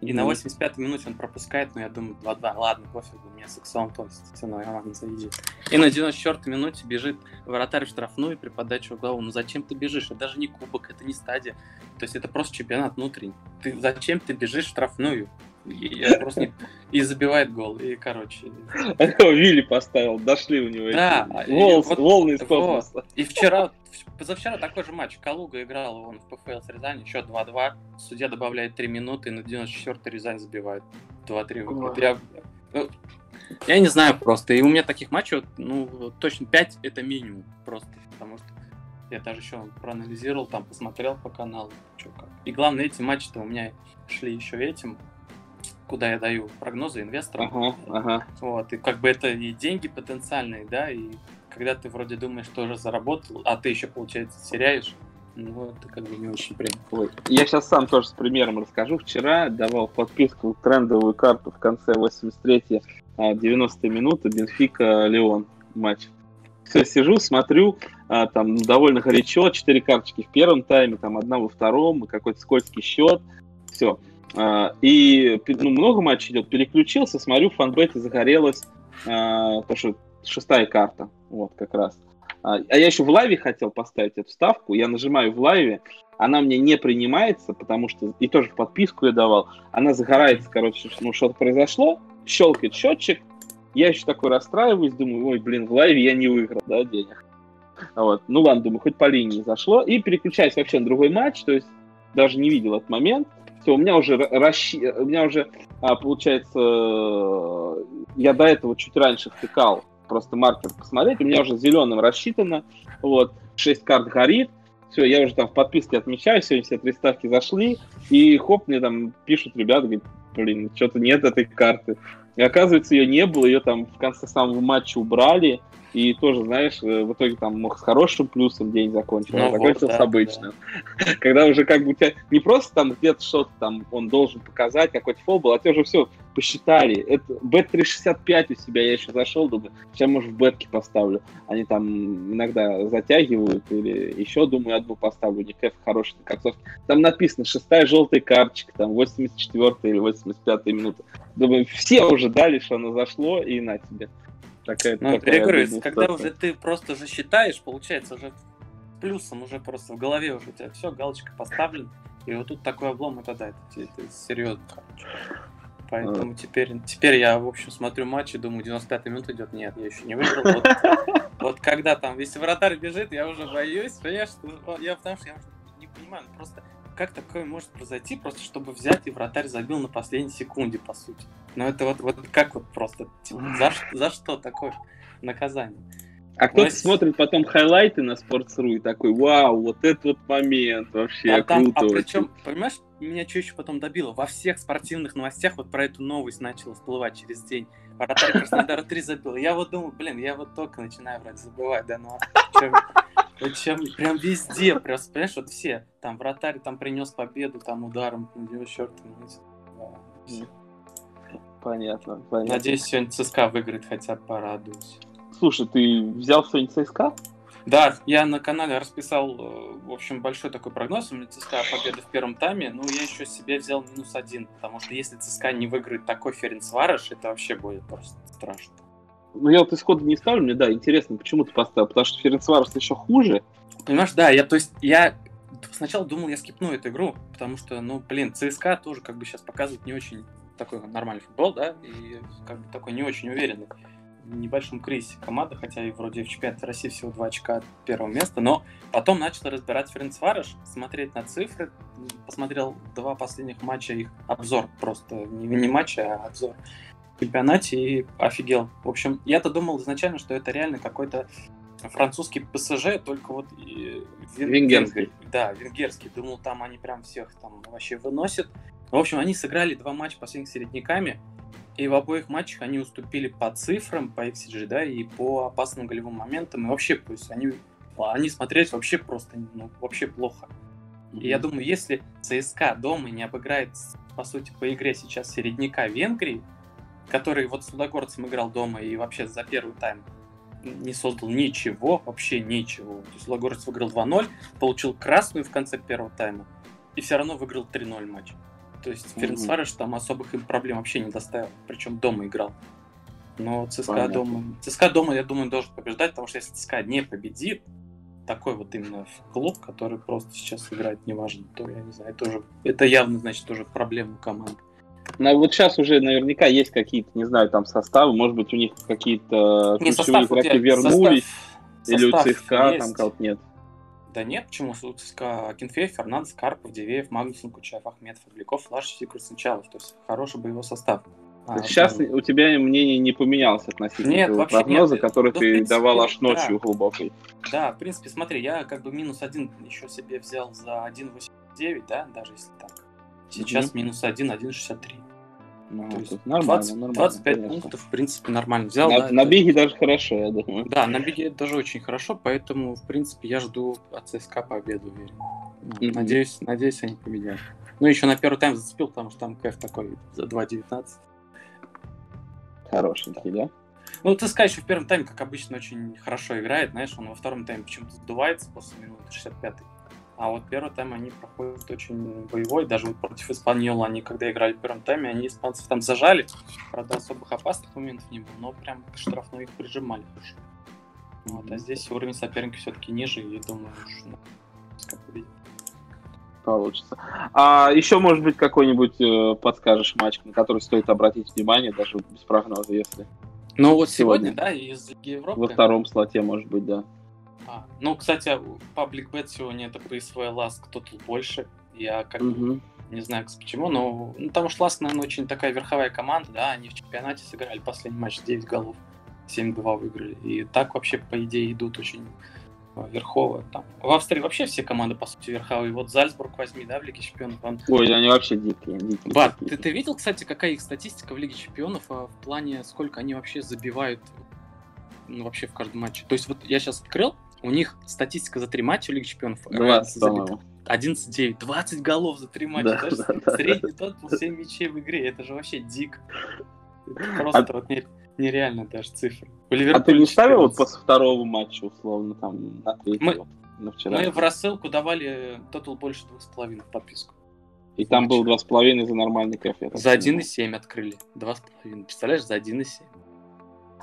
и mm-hmm. на 85-й минуте он пропускает, но я думаю, 2-2, ладно, пофигу, у меня с иксом, то есть все нормально заедет. И на 94-й минуте бежит вратарь в штрафную при подаче в голову. Ну зачем ты бежишь? Это даже не кубок, это не стадия. То есть это просто чемпионат внутренний. Ты, зачем ты бежишь в штрафную? И, просто не... и забивает гол. И, короче... Вилли поставил, дошли у него да, эти волны, вот, волны из космоса. Вот. И вчера, позавчера такой же матч. Калуга играл он в ПФЛ с Рязани, счет 2-2. Судья добавляет 3 минуты, и на 94-й Рязань забивает 2-3 выход. Я, ну, я не знаю просто. И у меня таких матчей, ну, точно 5 это минимум просто. Потому что я даже еще проанализировал, там посмотрел по каналу, что как. И главное, эти матчи-то у меня шли еще этим куда я даю прогнозы инвесторам. Ага, ага. Вот, и как бы это и деньги потенциальные, да, и когда ты вроде думаешь, что уже заработал, а ты еще, получается, теряешь, ну, это как бы не очень приятно. Я сейчас сам тоже с примером расскажу. Вчера давал подписку трендовую карту в конце 83-й 90 минуты Бенфика Леон матч. Все, сижу, смотрю, а, там ну, довольно горячо, четыре карточки в первом тайме, там одна во втором, какой-то скользкий счет, все. А, и ну, много матчей идет, переключился, смотрю, в фанбете загорелась, а, то, что шестая карта, вот как раз. А, а я еще в лайве хотел поставить эту ставку. Я нажимаю в лайве, она мне не принимается, потому что и тоже в подписку я давал. Она загорается, короче, ну что-то произошло, щелкает счетчик. Я еще такой расстраиваюсь, думаю, ой, блин, в лайве я не выиграл, да, денег. Вот. Ну ладно, думаю, хоть по линии зашло. И переключаюсь вообще на другой матч, то есть даже не видел этот момент. Все, у меня уже расщи... у меня уже, а, получается, я до этого чуть раньше втыкал просто маркер посмотреть. У меня уже зеленым рассчитано. Вот, 6 карт горит. Все, я уже там в подписке отмечаю, сегодня все три ставки зашли, и хоп, мне там пишут ребята, говорят, блин, что-то нет этой карты. И оказывается, ее не было, ее там в конце самого матча убрали, и тоже, знаешь, э, в итоге там мог с хорошим плюсом день закончить, ну, а закончился вот, да, с обычным. Да. Когда уже как бы у тебя не просто там где-то что-то там он должен показать, какой-то фол был, а тебе уже все посчитали. Это Bet365 у себя я еще зашел, думаю, сейчас, может, в бетки поставлю. Они там иногда затягивают, или еще, думаю, одну поставлю, не кэф хороший концовки. Там написано шестая желтая карточка, там 84 или 85 минута. Думаю, все уже дали, что оно зашло, и на тебе такая... Ну, такая я говорю, когда уже ты просто уже считаешь, получается, уже плюсом уже просто в голове уже у тебя все, галочка поставлена, и вот тут такой облом, это да, это, это серьезно, короче. Поэтому а. теперь, теперь я, в общем, смотрю матч и думаю, 95 минут идет. Нет, я еще не выиграл. Вот, вот когда там, если вратарь бежит, я уже боюсь, понимаешь, я потому что я уже не понимаю, просто как такое может произойти, просто чтобы взять и вратарь забил на последней секунде, по сути. Но это вот, вот как вот просто, типа, за, за что такое наказание? А кто-то есть... смотрит потом хайлайты на Sports.ru и такой, вау, вот этот вот момент вообще а там, круто. А причем, понимаешь, меня что еще потом добило? Во всех спортивных новостях вот про эту новость начала всплывать через день. Вратарь Краснодара 3 забил. Я вот думаю, блин, я вот только начинаю вроде забывать, да, ну а причем прям везде, прям, понимаешь, вот все. Там вратарь там принес победу, там ударом, черт. Понятно, понятно. Надеюсь, сегодня ЦСКА выиграет, хотя порадуюсь. Слушай, ты взял сегодня ЦСКА? Да, я на канале расписал, э, в общем, большой такой прогноз. У меня ЦСКА победа в первом тайме. Ну, я еще себе взял минус один, потому что если ЦСКА не выиграет такой Ференцварыш, это вообще будет просто страшно. Ну, я вот исхода не ставлю, мне, да, интересно, почему ты поставил, потому что Ференцварус еще хуже. Понимаешь, да, я, то есть, я сначала думал, я скипну эту игру, потому что, ну, блин, ЦСКА тоже как бы сейчас показывает не очень такой нормальный футбол, да, и как бы такой не очень уверенный небольшом кризисе команда, хотя и вроде в чемпионате России всего два очка от первого места, но потом начал разбирать Ференцварыш, смотреть на цифры, посмотрел два последних матча, их обзор просто, не, не матча, а обзор чемпионате и офигел. В общем, я-то думал изначально, что это реально какой-то французский ПСЖ, только вот вен... венгерский. Да, венгерский. Думал, там они прям всех там вообще выносят. В общем, они сыграли два матча последних середняками, и в обоих матчах они уступили по цифрам, по XG, да, и по опасным голевым моментам. И вообще, то есть они, они смотрелись вообще просто, ну, вообще плохо. Mm-hmm. И я думаю, если ЦСКА дома не обыграет, по сути, по игре сейчас середняка Венгрии, который вот с Лудогорцем играл дома и вообще за первый тайм не создал ничего, вообще ничего. То есть Лудогорец выиграл 2-0, получил красную в конце первого тайма и все равно выиграл 3-0 матч. То есть mm-hmm. Ференцварыш там особых им проблем вообще не доставил, причем дома играл. Но ЦСКА Понятно. дома... ЦСКА дома, я думаю, должен побеждать, потому что если ЦСКА не победит, такой вот именно клуб, который просто сейчас играет неважно, то я не знаю, это уже это явно значит тоже проблема команды. Но вот сейчас уже наверняка есть какие-то, не знаю, там составы, может быть, у них какие-то ключевые игроки вернулись, состав, или состав у ЦСКА есть. там кого-то нет. Да нет, почему? Кенфеев, Фернандес, Карпов, Дивеев, Магнусон, Кучаев, Ахмедов, Фабляков, Лаш, Сикрус, Сначалов. То есть хороший боевой состав. А, Сейчас там... у тебя мнение не поменялось относительно нет, того прогноза, нет. который ну, ты принципе, давал аж ночью да. глубокой. Да, в принципе, смотри, я как бы минус один еще себе взял за 1.89, да, даже если так. Сейчас mm-hmm. минус 1, 1.63. Ну, То есть нормально, 20, нормально, 25 конечно. пунктов, в принципе, нормально взял. На, да, на это... биге даже хорошо, я думаю. Да, на биге это даже очень хорошо, поэтому, в принципе, я жду от ЦСКА победу, уверен. Mm-hmm. Надеюсь, надеюсь, они победят. Ну, еще на первый тайм зацепил, потому что там КФ такой за 2.19. Хорошенький, да? Ну, ЦСКА еще в первом тайме, как обычно, очень хорошо играет, знаешь, он во втором тайме почему-то сдувается после минуты 65-й. А вот первый тайм они проходят очень боевой. Даже вот против Испаньола они, когда играли в первом тайме, они испанцев там зажали. Правда, особых опасных моментов не было, но прям штрафной их прижимали хорошо. Вот, а здесь уровень соперника все-таки ниже, и думаю, что как победить. Получится. А еще, может быть, какой-нибудь э, подскажешь матч, на который стоит обратить внимание, даже без прогноза, если. Ну вот сегодня, сегодня да, из Лиги Европы. Во втором слоте, может быть, да. А, ну, кстати, Public Bet сегодня это присвоил Ласк Total больше. Я как угу. не знаю почему, но ну, потому что Ласк, наверное, очень такая верховая команда, да, они в чемпионате сыграли последний матч 9 голов, 7-2 выиграли. И так вообще, по идее, идут очень а, верховые. Там. В Австрии вообще все команды, по сути, верховые. Вот Зальцбург возьми, да, в Лиге Чемпионов. Он... Ой, они вообще дикие. дикие Бат, ты, ты видел, кстати, какая их статистика в Лиге Чемпионов а, в плане, сколько они вообще забивают ну, вообще в каждом матче? То есть вот я сейчас открыл, у них статистика за три матча Лиги Чемпионов. 20, по 11-9. 20 голов за три матча. Да, Даже да, средний да. тот 7 мячей в игре. Это же вообще дик. Это просто а... вот нереально даже цифры. А ты не ставил вот после второго матча, условно, там, на третий? Мы, на вчера? мы в рассылку давали тотал больше двух с половиной подписку. И там был два с половиной за нормальный кафе. За 1,7 открыли. Два с половиной. Представляешь, за 1,7.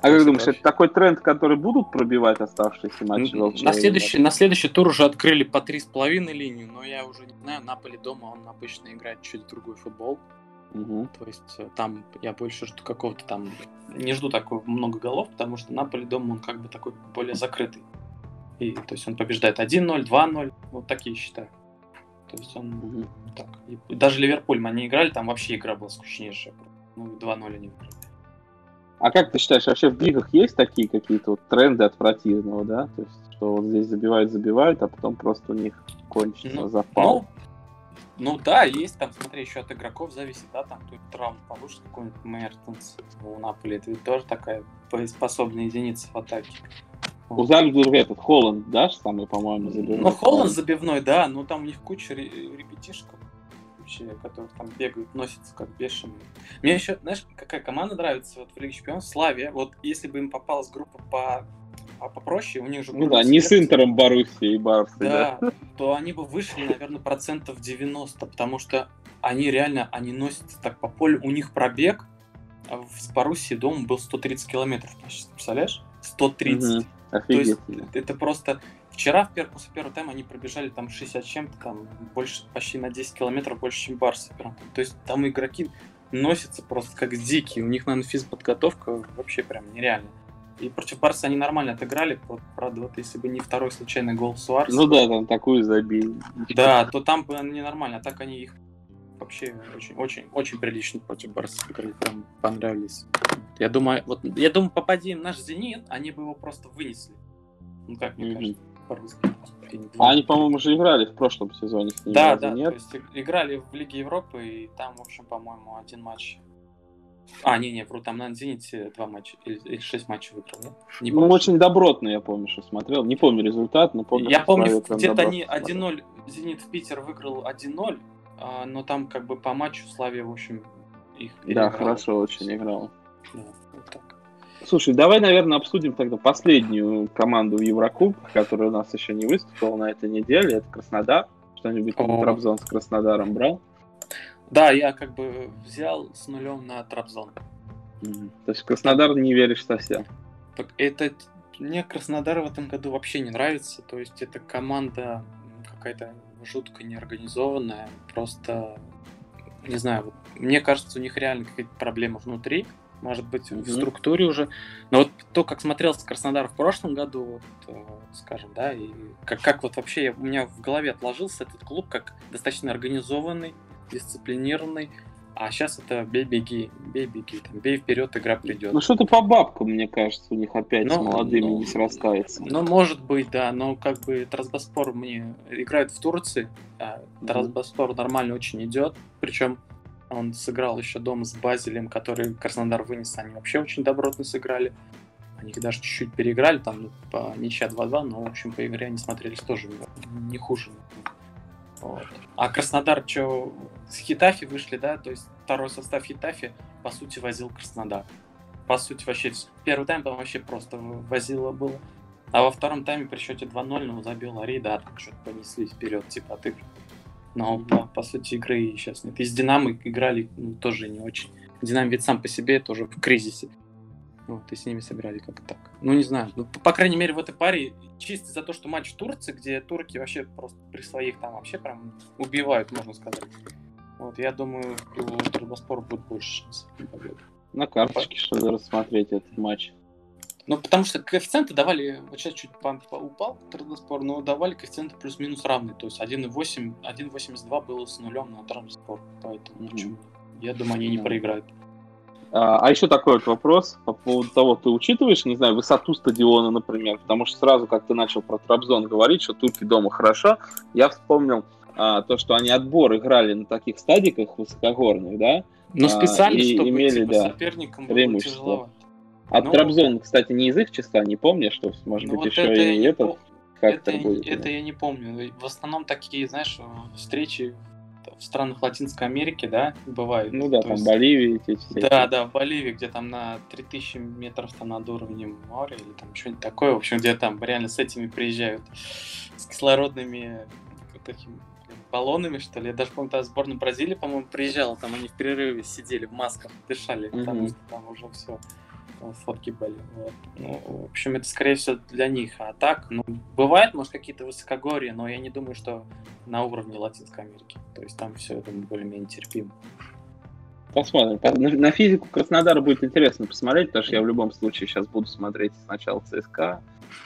А как думаешь, это такой тренд, который будут пробивать оставшиеся матчи на следующий, на следующий тур уже открыли по три с половиной линию, но я уже не знаю, Наполи дома он обычно играет чуть другой футбол. Угу. То есть э, там я больше жду какого-то там... Не жду такого много голов, потому что Наполи дома он как бы такой более закрытый. И, то есть он побеждает 1-0, 2-0, вот такие считаю. То есть он угу. так. И даже Ливерпуль мы не играли, там вообще игра была скучнейшая. Ну, 2-0 они выиграли. А как ты считаешь, вообще в лигах есть такие какие-то вот тренды от противного, да? То есть, что вот здесь забивают, забивают, а потом просто у них кончится ну, запал. Ну, ну да, есть там, смотри, еще от игроков зависит, да, там тут травм получит какой-нибудь Мертенс у Наполи, это ведь тоже такая боеспособная единица в атаке. У Зальцбурга этот Холланд, да, самый, по-моему, забивной? Ну, Холланд забивной, да, но там у них куча репетишков вообще, которые там бегают, носятся как бешеные. Мне еще, знаешь, какая команда нравится вот в Лиге Чемпионов? Славия. Вот если бы им попалась группа по а попроще, у них же... Ну да, не с Интером Боруссия и Барсы, да, да, то они бы вышли, наверное, процентов 90, потому что они реально, они носятся так по полю, у них пробег с Боруссией дома был 130 километров почти, представляешь? 130. Угу. То есть это просто Вчера, в пер... после первого тайма, они пробежали там 60 чем-то, там больше, почти на 10 километров больше, чем Барс. То есть там игроки носятся просто как дикие. У них, наверное, физподготовка вообще прям нереальная. И против Барса они нормально отыграли. Правда, вот если бы не второй случайный гол Суарса. Ну да, там такую забили. Да, то там бы они нормально. А так они их вообще очень, очень, очень прилично против Барса сыграли. Прям понравились. Я думаю, вот, я думаю, попади им наш Зенит, они бы его просто вынесли. Ну, как мне mm-hmm. кажется по-русски. А они, по-моему, уже играли в прошлом сезоне Да, да, нет? то есть играли в Лиге Европы, и там, в общем, по-моему, один матч. А, не, не, вру, там на Зените два матча, или, или шесть матчей выиграл, нет? Не ну, очень добротно, я помню, что смотрел. Не помню результат, но помню, Я помню, где-то они 1-0, Зенит в Питер выиграл 1-0, а, но там как бы по матчу Славия, в общем, их Да, хорошо очень играл. Да. Слушай, давай, наверное, обсудим тогда последнюю команду в Еврокуб, которая у нас еще не выступила на этой неделе. Это Краснодар. Что-нибудь Трабзон с Краснодаром брал? Да, я как бы взял с нулем на Трабзон. Mm-hmm. То есть Краснодар не веришь совсем? Так это мне Краснодар в этом году вообще не нравится. То есть это команда какая-то жутко неорганизованная. Просто, не знаю, мне кажется, у них реально какие-то проблемы внутри может быть, mm-hmm. в структуре уже. Но вот то, как смотрелся Краснодар в прошлом году, вот, э, скажем, да, и как, как вот вообще я, у меня в голове отложился этот клуб как достаточно организованный, дисциплинированный, а сейчас это бей, беги, бей, беги, там, бей вперед, игра придет. Ну что-то по бабкам, мне кажется, у них опять ну, с молодыми ну, не срастается. Ну, может быть, да, но как бы Трасбоспор мне играет в Турции, а Трасбоспор нормально очень идет, причем он сыграл еще дома с Базелем, который Краснодар вынес. Они вообще очень добротно сыграли. Они даже чуть-чуть переиграли, там ну, по ничья 2-2, но, в общем, по игре они смотрелись тоже не хуже. Вот. А Краснодар, что, с Хитафи вышли, да, то есть второй состав Хитафи, по сути, возил Краснодар. по сути, вообще первый тайм там вообще просто возило было. А во втором тайме при счете 2-0, ну, забил Ари, да, там что-то понеслись вперед, типа, игры. Но, да, по сути, игры сейчас нет. И с Динамо играли ну, тоже не очень. Динамо ведь сам по себе тоже в кризисе. Вот, и с ними сыграли как так. Ну, не знаю. Ну, по, по крайней мере, в этой паре, чисто за то, что матч в Турции, где турки вообще просто при своих там вообще прям убивают, можно сказать. Вот, я думаю, у Трудоспора будет больше шансов на победу. На карточке, что ли, рассмотреть этот матч. Ну, потому что коэффициенты давали, вот сейчас чуть по, упал Трудоспор, но давали коэффициенты плюс-минус равные. То есть 1,8, 1,82 было с нулем на Трудоспор. Поэтому, mm-hmm. почему? Я думаю, они не проиграют. А, а еще такой вот вопрос по поводу того, ты учитываешь, не знаю, высоту стадиона, например, потому что сразу, как ты начал про Трабзон говорить, что турки дома хорошо, я вспомнил а, то, что они отбор играли на таких стадиках высокогорных, да? Ну, специально, а, и чтобы имели, типа, да, соперникам было тяжеловато. А ну, Трабзон, кстати, не из их числа, не помню, что, может ну, быть, вот еще и этот. По... Как это, будет, это я не помню. В основном такие, знаешь, встречи в странах Латинской Америки, да, бывают. Ну да, То там есть... Боливия эти все. Да, да, в Боливии, где там на 3000 метров там над уровнем моря или там что-нибудь такое, в общем, где там реально с этими приезжают, с кислородными такими баллонами, что ли. Я даже помню, там сборная Бразилии, по-моему, приезжала, там они в перерыве сидели в масках, дышали, mm-hmm. потому что там уже все фотки были. Вот. Ну, в общем, это, скорее всего, для них. А так, ну, бывает, может, какие-то высокогорья, но я не думаю, что на уровне Латинской Америки. То есть там все, это более-менее терпимо. Посмотрим. На физику Краснодара будет интересно посмотреть, потому что я в любом случае сейчас буду смотреть сначала ЦСКА,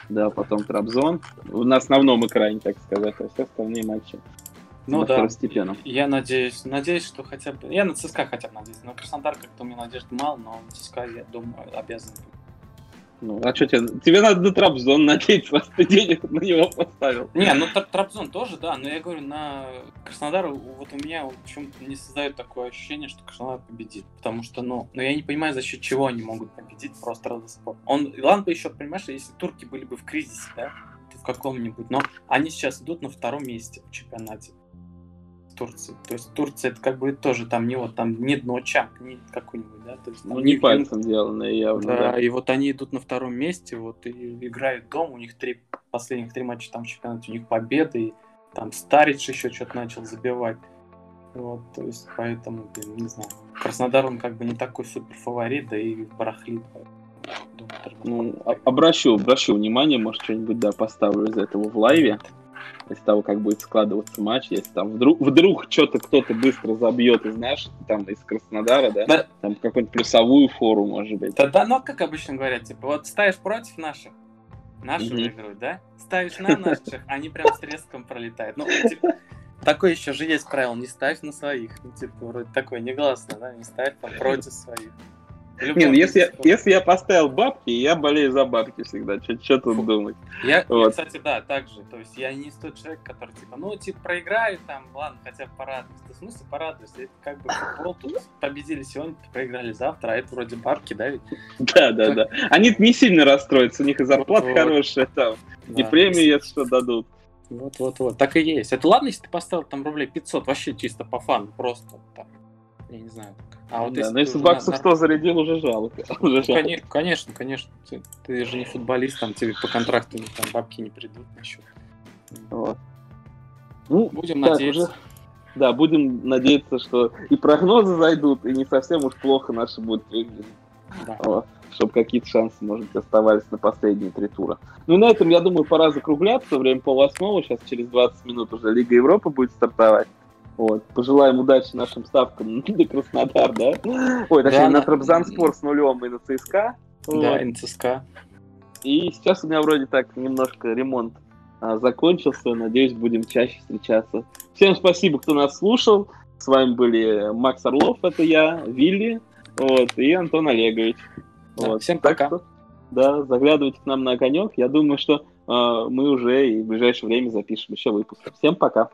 да, потом Трабзон. На основном экране, так сказать, а все остальные матчи. Ну да, я надеюсь, надеюсь, что хотя бы... Я на ЦСКА хотя бы надеюсь, но Краснодар как-то у меня надежды мало, но на ЦСКА, я думаю, обязан ну, а что тебе? Тебе надо на Трабзон надеяться, раз ты денег на него поставил. Не, ну Трабзон тоже, да, но я говорю, на Краснодар, вот у меня почему-то не создает такое ощущение, что Краснодар победит. Потому что, ну, но я не понимаю, за счет чего они могут победить просто Радоспор. Он, ладно бы еще, понимаешь, если турки были бы в кризисе, да, в каком-нибудь, но они сейчас идут на втором месте в чемпионате. Турции. То есть Турция это как бы тоже там не вот там не дно чамп, не какой-нибудь, да. То есть, ну, не пальцем сделанное явно. Да, да, и вот они идут на втором месте, вот и играют дом, у них три последних три матча там в чемпионате, у них победы, и там Старич еще что-то начал забивать. Вот, то есть, поэтому, блин, не знаю. Краснодар, он как бы не такой супер фаворит, да и барахлит. Ну, обращу, обращу внимание, может, что-нибудь, да, поставлю из этого в лайве из того, как будет складываться матч, если там вдруг, вдруг что-то кто-то быстро забьет из наших, там, из Краснодара, да, да. там какую-нибудь плюсовую фору, может быть. Да, да, ну, как обычно говорят, типа, вот ставишь против наших, наши mm-hmm. выиграют, да? Ставишь на наших, они прям с треском пролетают. Ну, типа, такое еще же есть правило, не ставь на своих. Ну, типа, вроде такое негласно, да, не ставь против своих. Не, ну если, я, если я поставил бабки, я болею за бабки всегда. Что тут думать? Я, вот. я, кстати, да, так же. То есть я не тот человек, который типа, ну, типа, проиграю там, ладно, хотя бы порадуюсь. В смысле порадуюсь? Это как бы футбол тут победили сегодня, проиграли завтра, а это вроде бабки, да ведь? Да, да, да. Они не сильно расстроятся, у них и зарплата вот. хорошая там, да, и премии, если что, дадут. Вот, вот, вот. Так и есть. Это ладно, если ты поставил там рублей 500, вообще чисто по фану, просто там я не знаю. А вот да, если, но если баксов 100 на... зарядил, уже жалко. Уже ну, жалко. Конечно, конечно. Ты, ты же не футболист, там тебе по контракту там бабки не придут на счет. Вот. Ну, будем так, надеяться. Уже... Да, будем надеяться, что и прогнозы зайдут, и не совсем уж плохо наши будут выглядеть. Да. Вот. Чтобы какие-то шансы, может быть, оставались на последние три тура. Ну и на этом, я думаю, пора закругляться. Время пол восьмого. Сейчас через 20 минут уже Лига Европы будет стартовать. Вот. Пожелаем удачи нашим ставкам на Краснодар, да? Ой, точнее, да, на Трабзанспор с нулем и на ЦСКА. Да, и на ЦСКА. И сейчас у меня вроде так немножко ремонт а, закончился. Надеюсь, будем чаще встречаться. Всем спасибо, кто нас слушал. С вами были Макс Орлов, это я, Вилли, вот, и Антон Олегович. Да, вот. Всем пока. что, да, заглядывайте к нам на огонек. Я думаю, что э, мы уже и в ближайшее время запишем еще выпуск. Всем пока.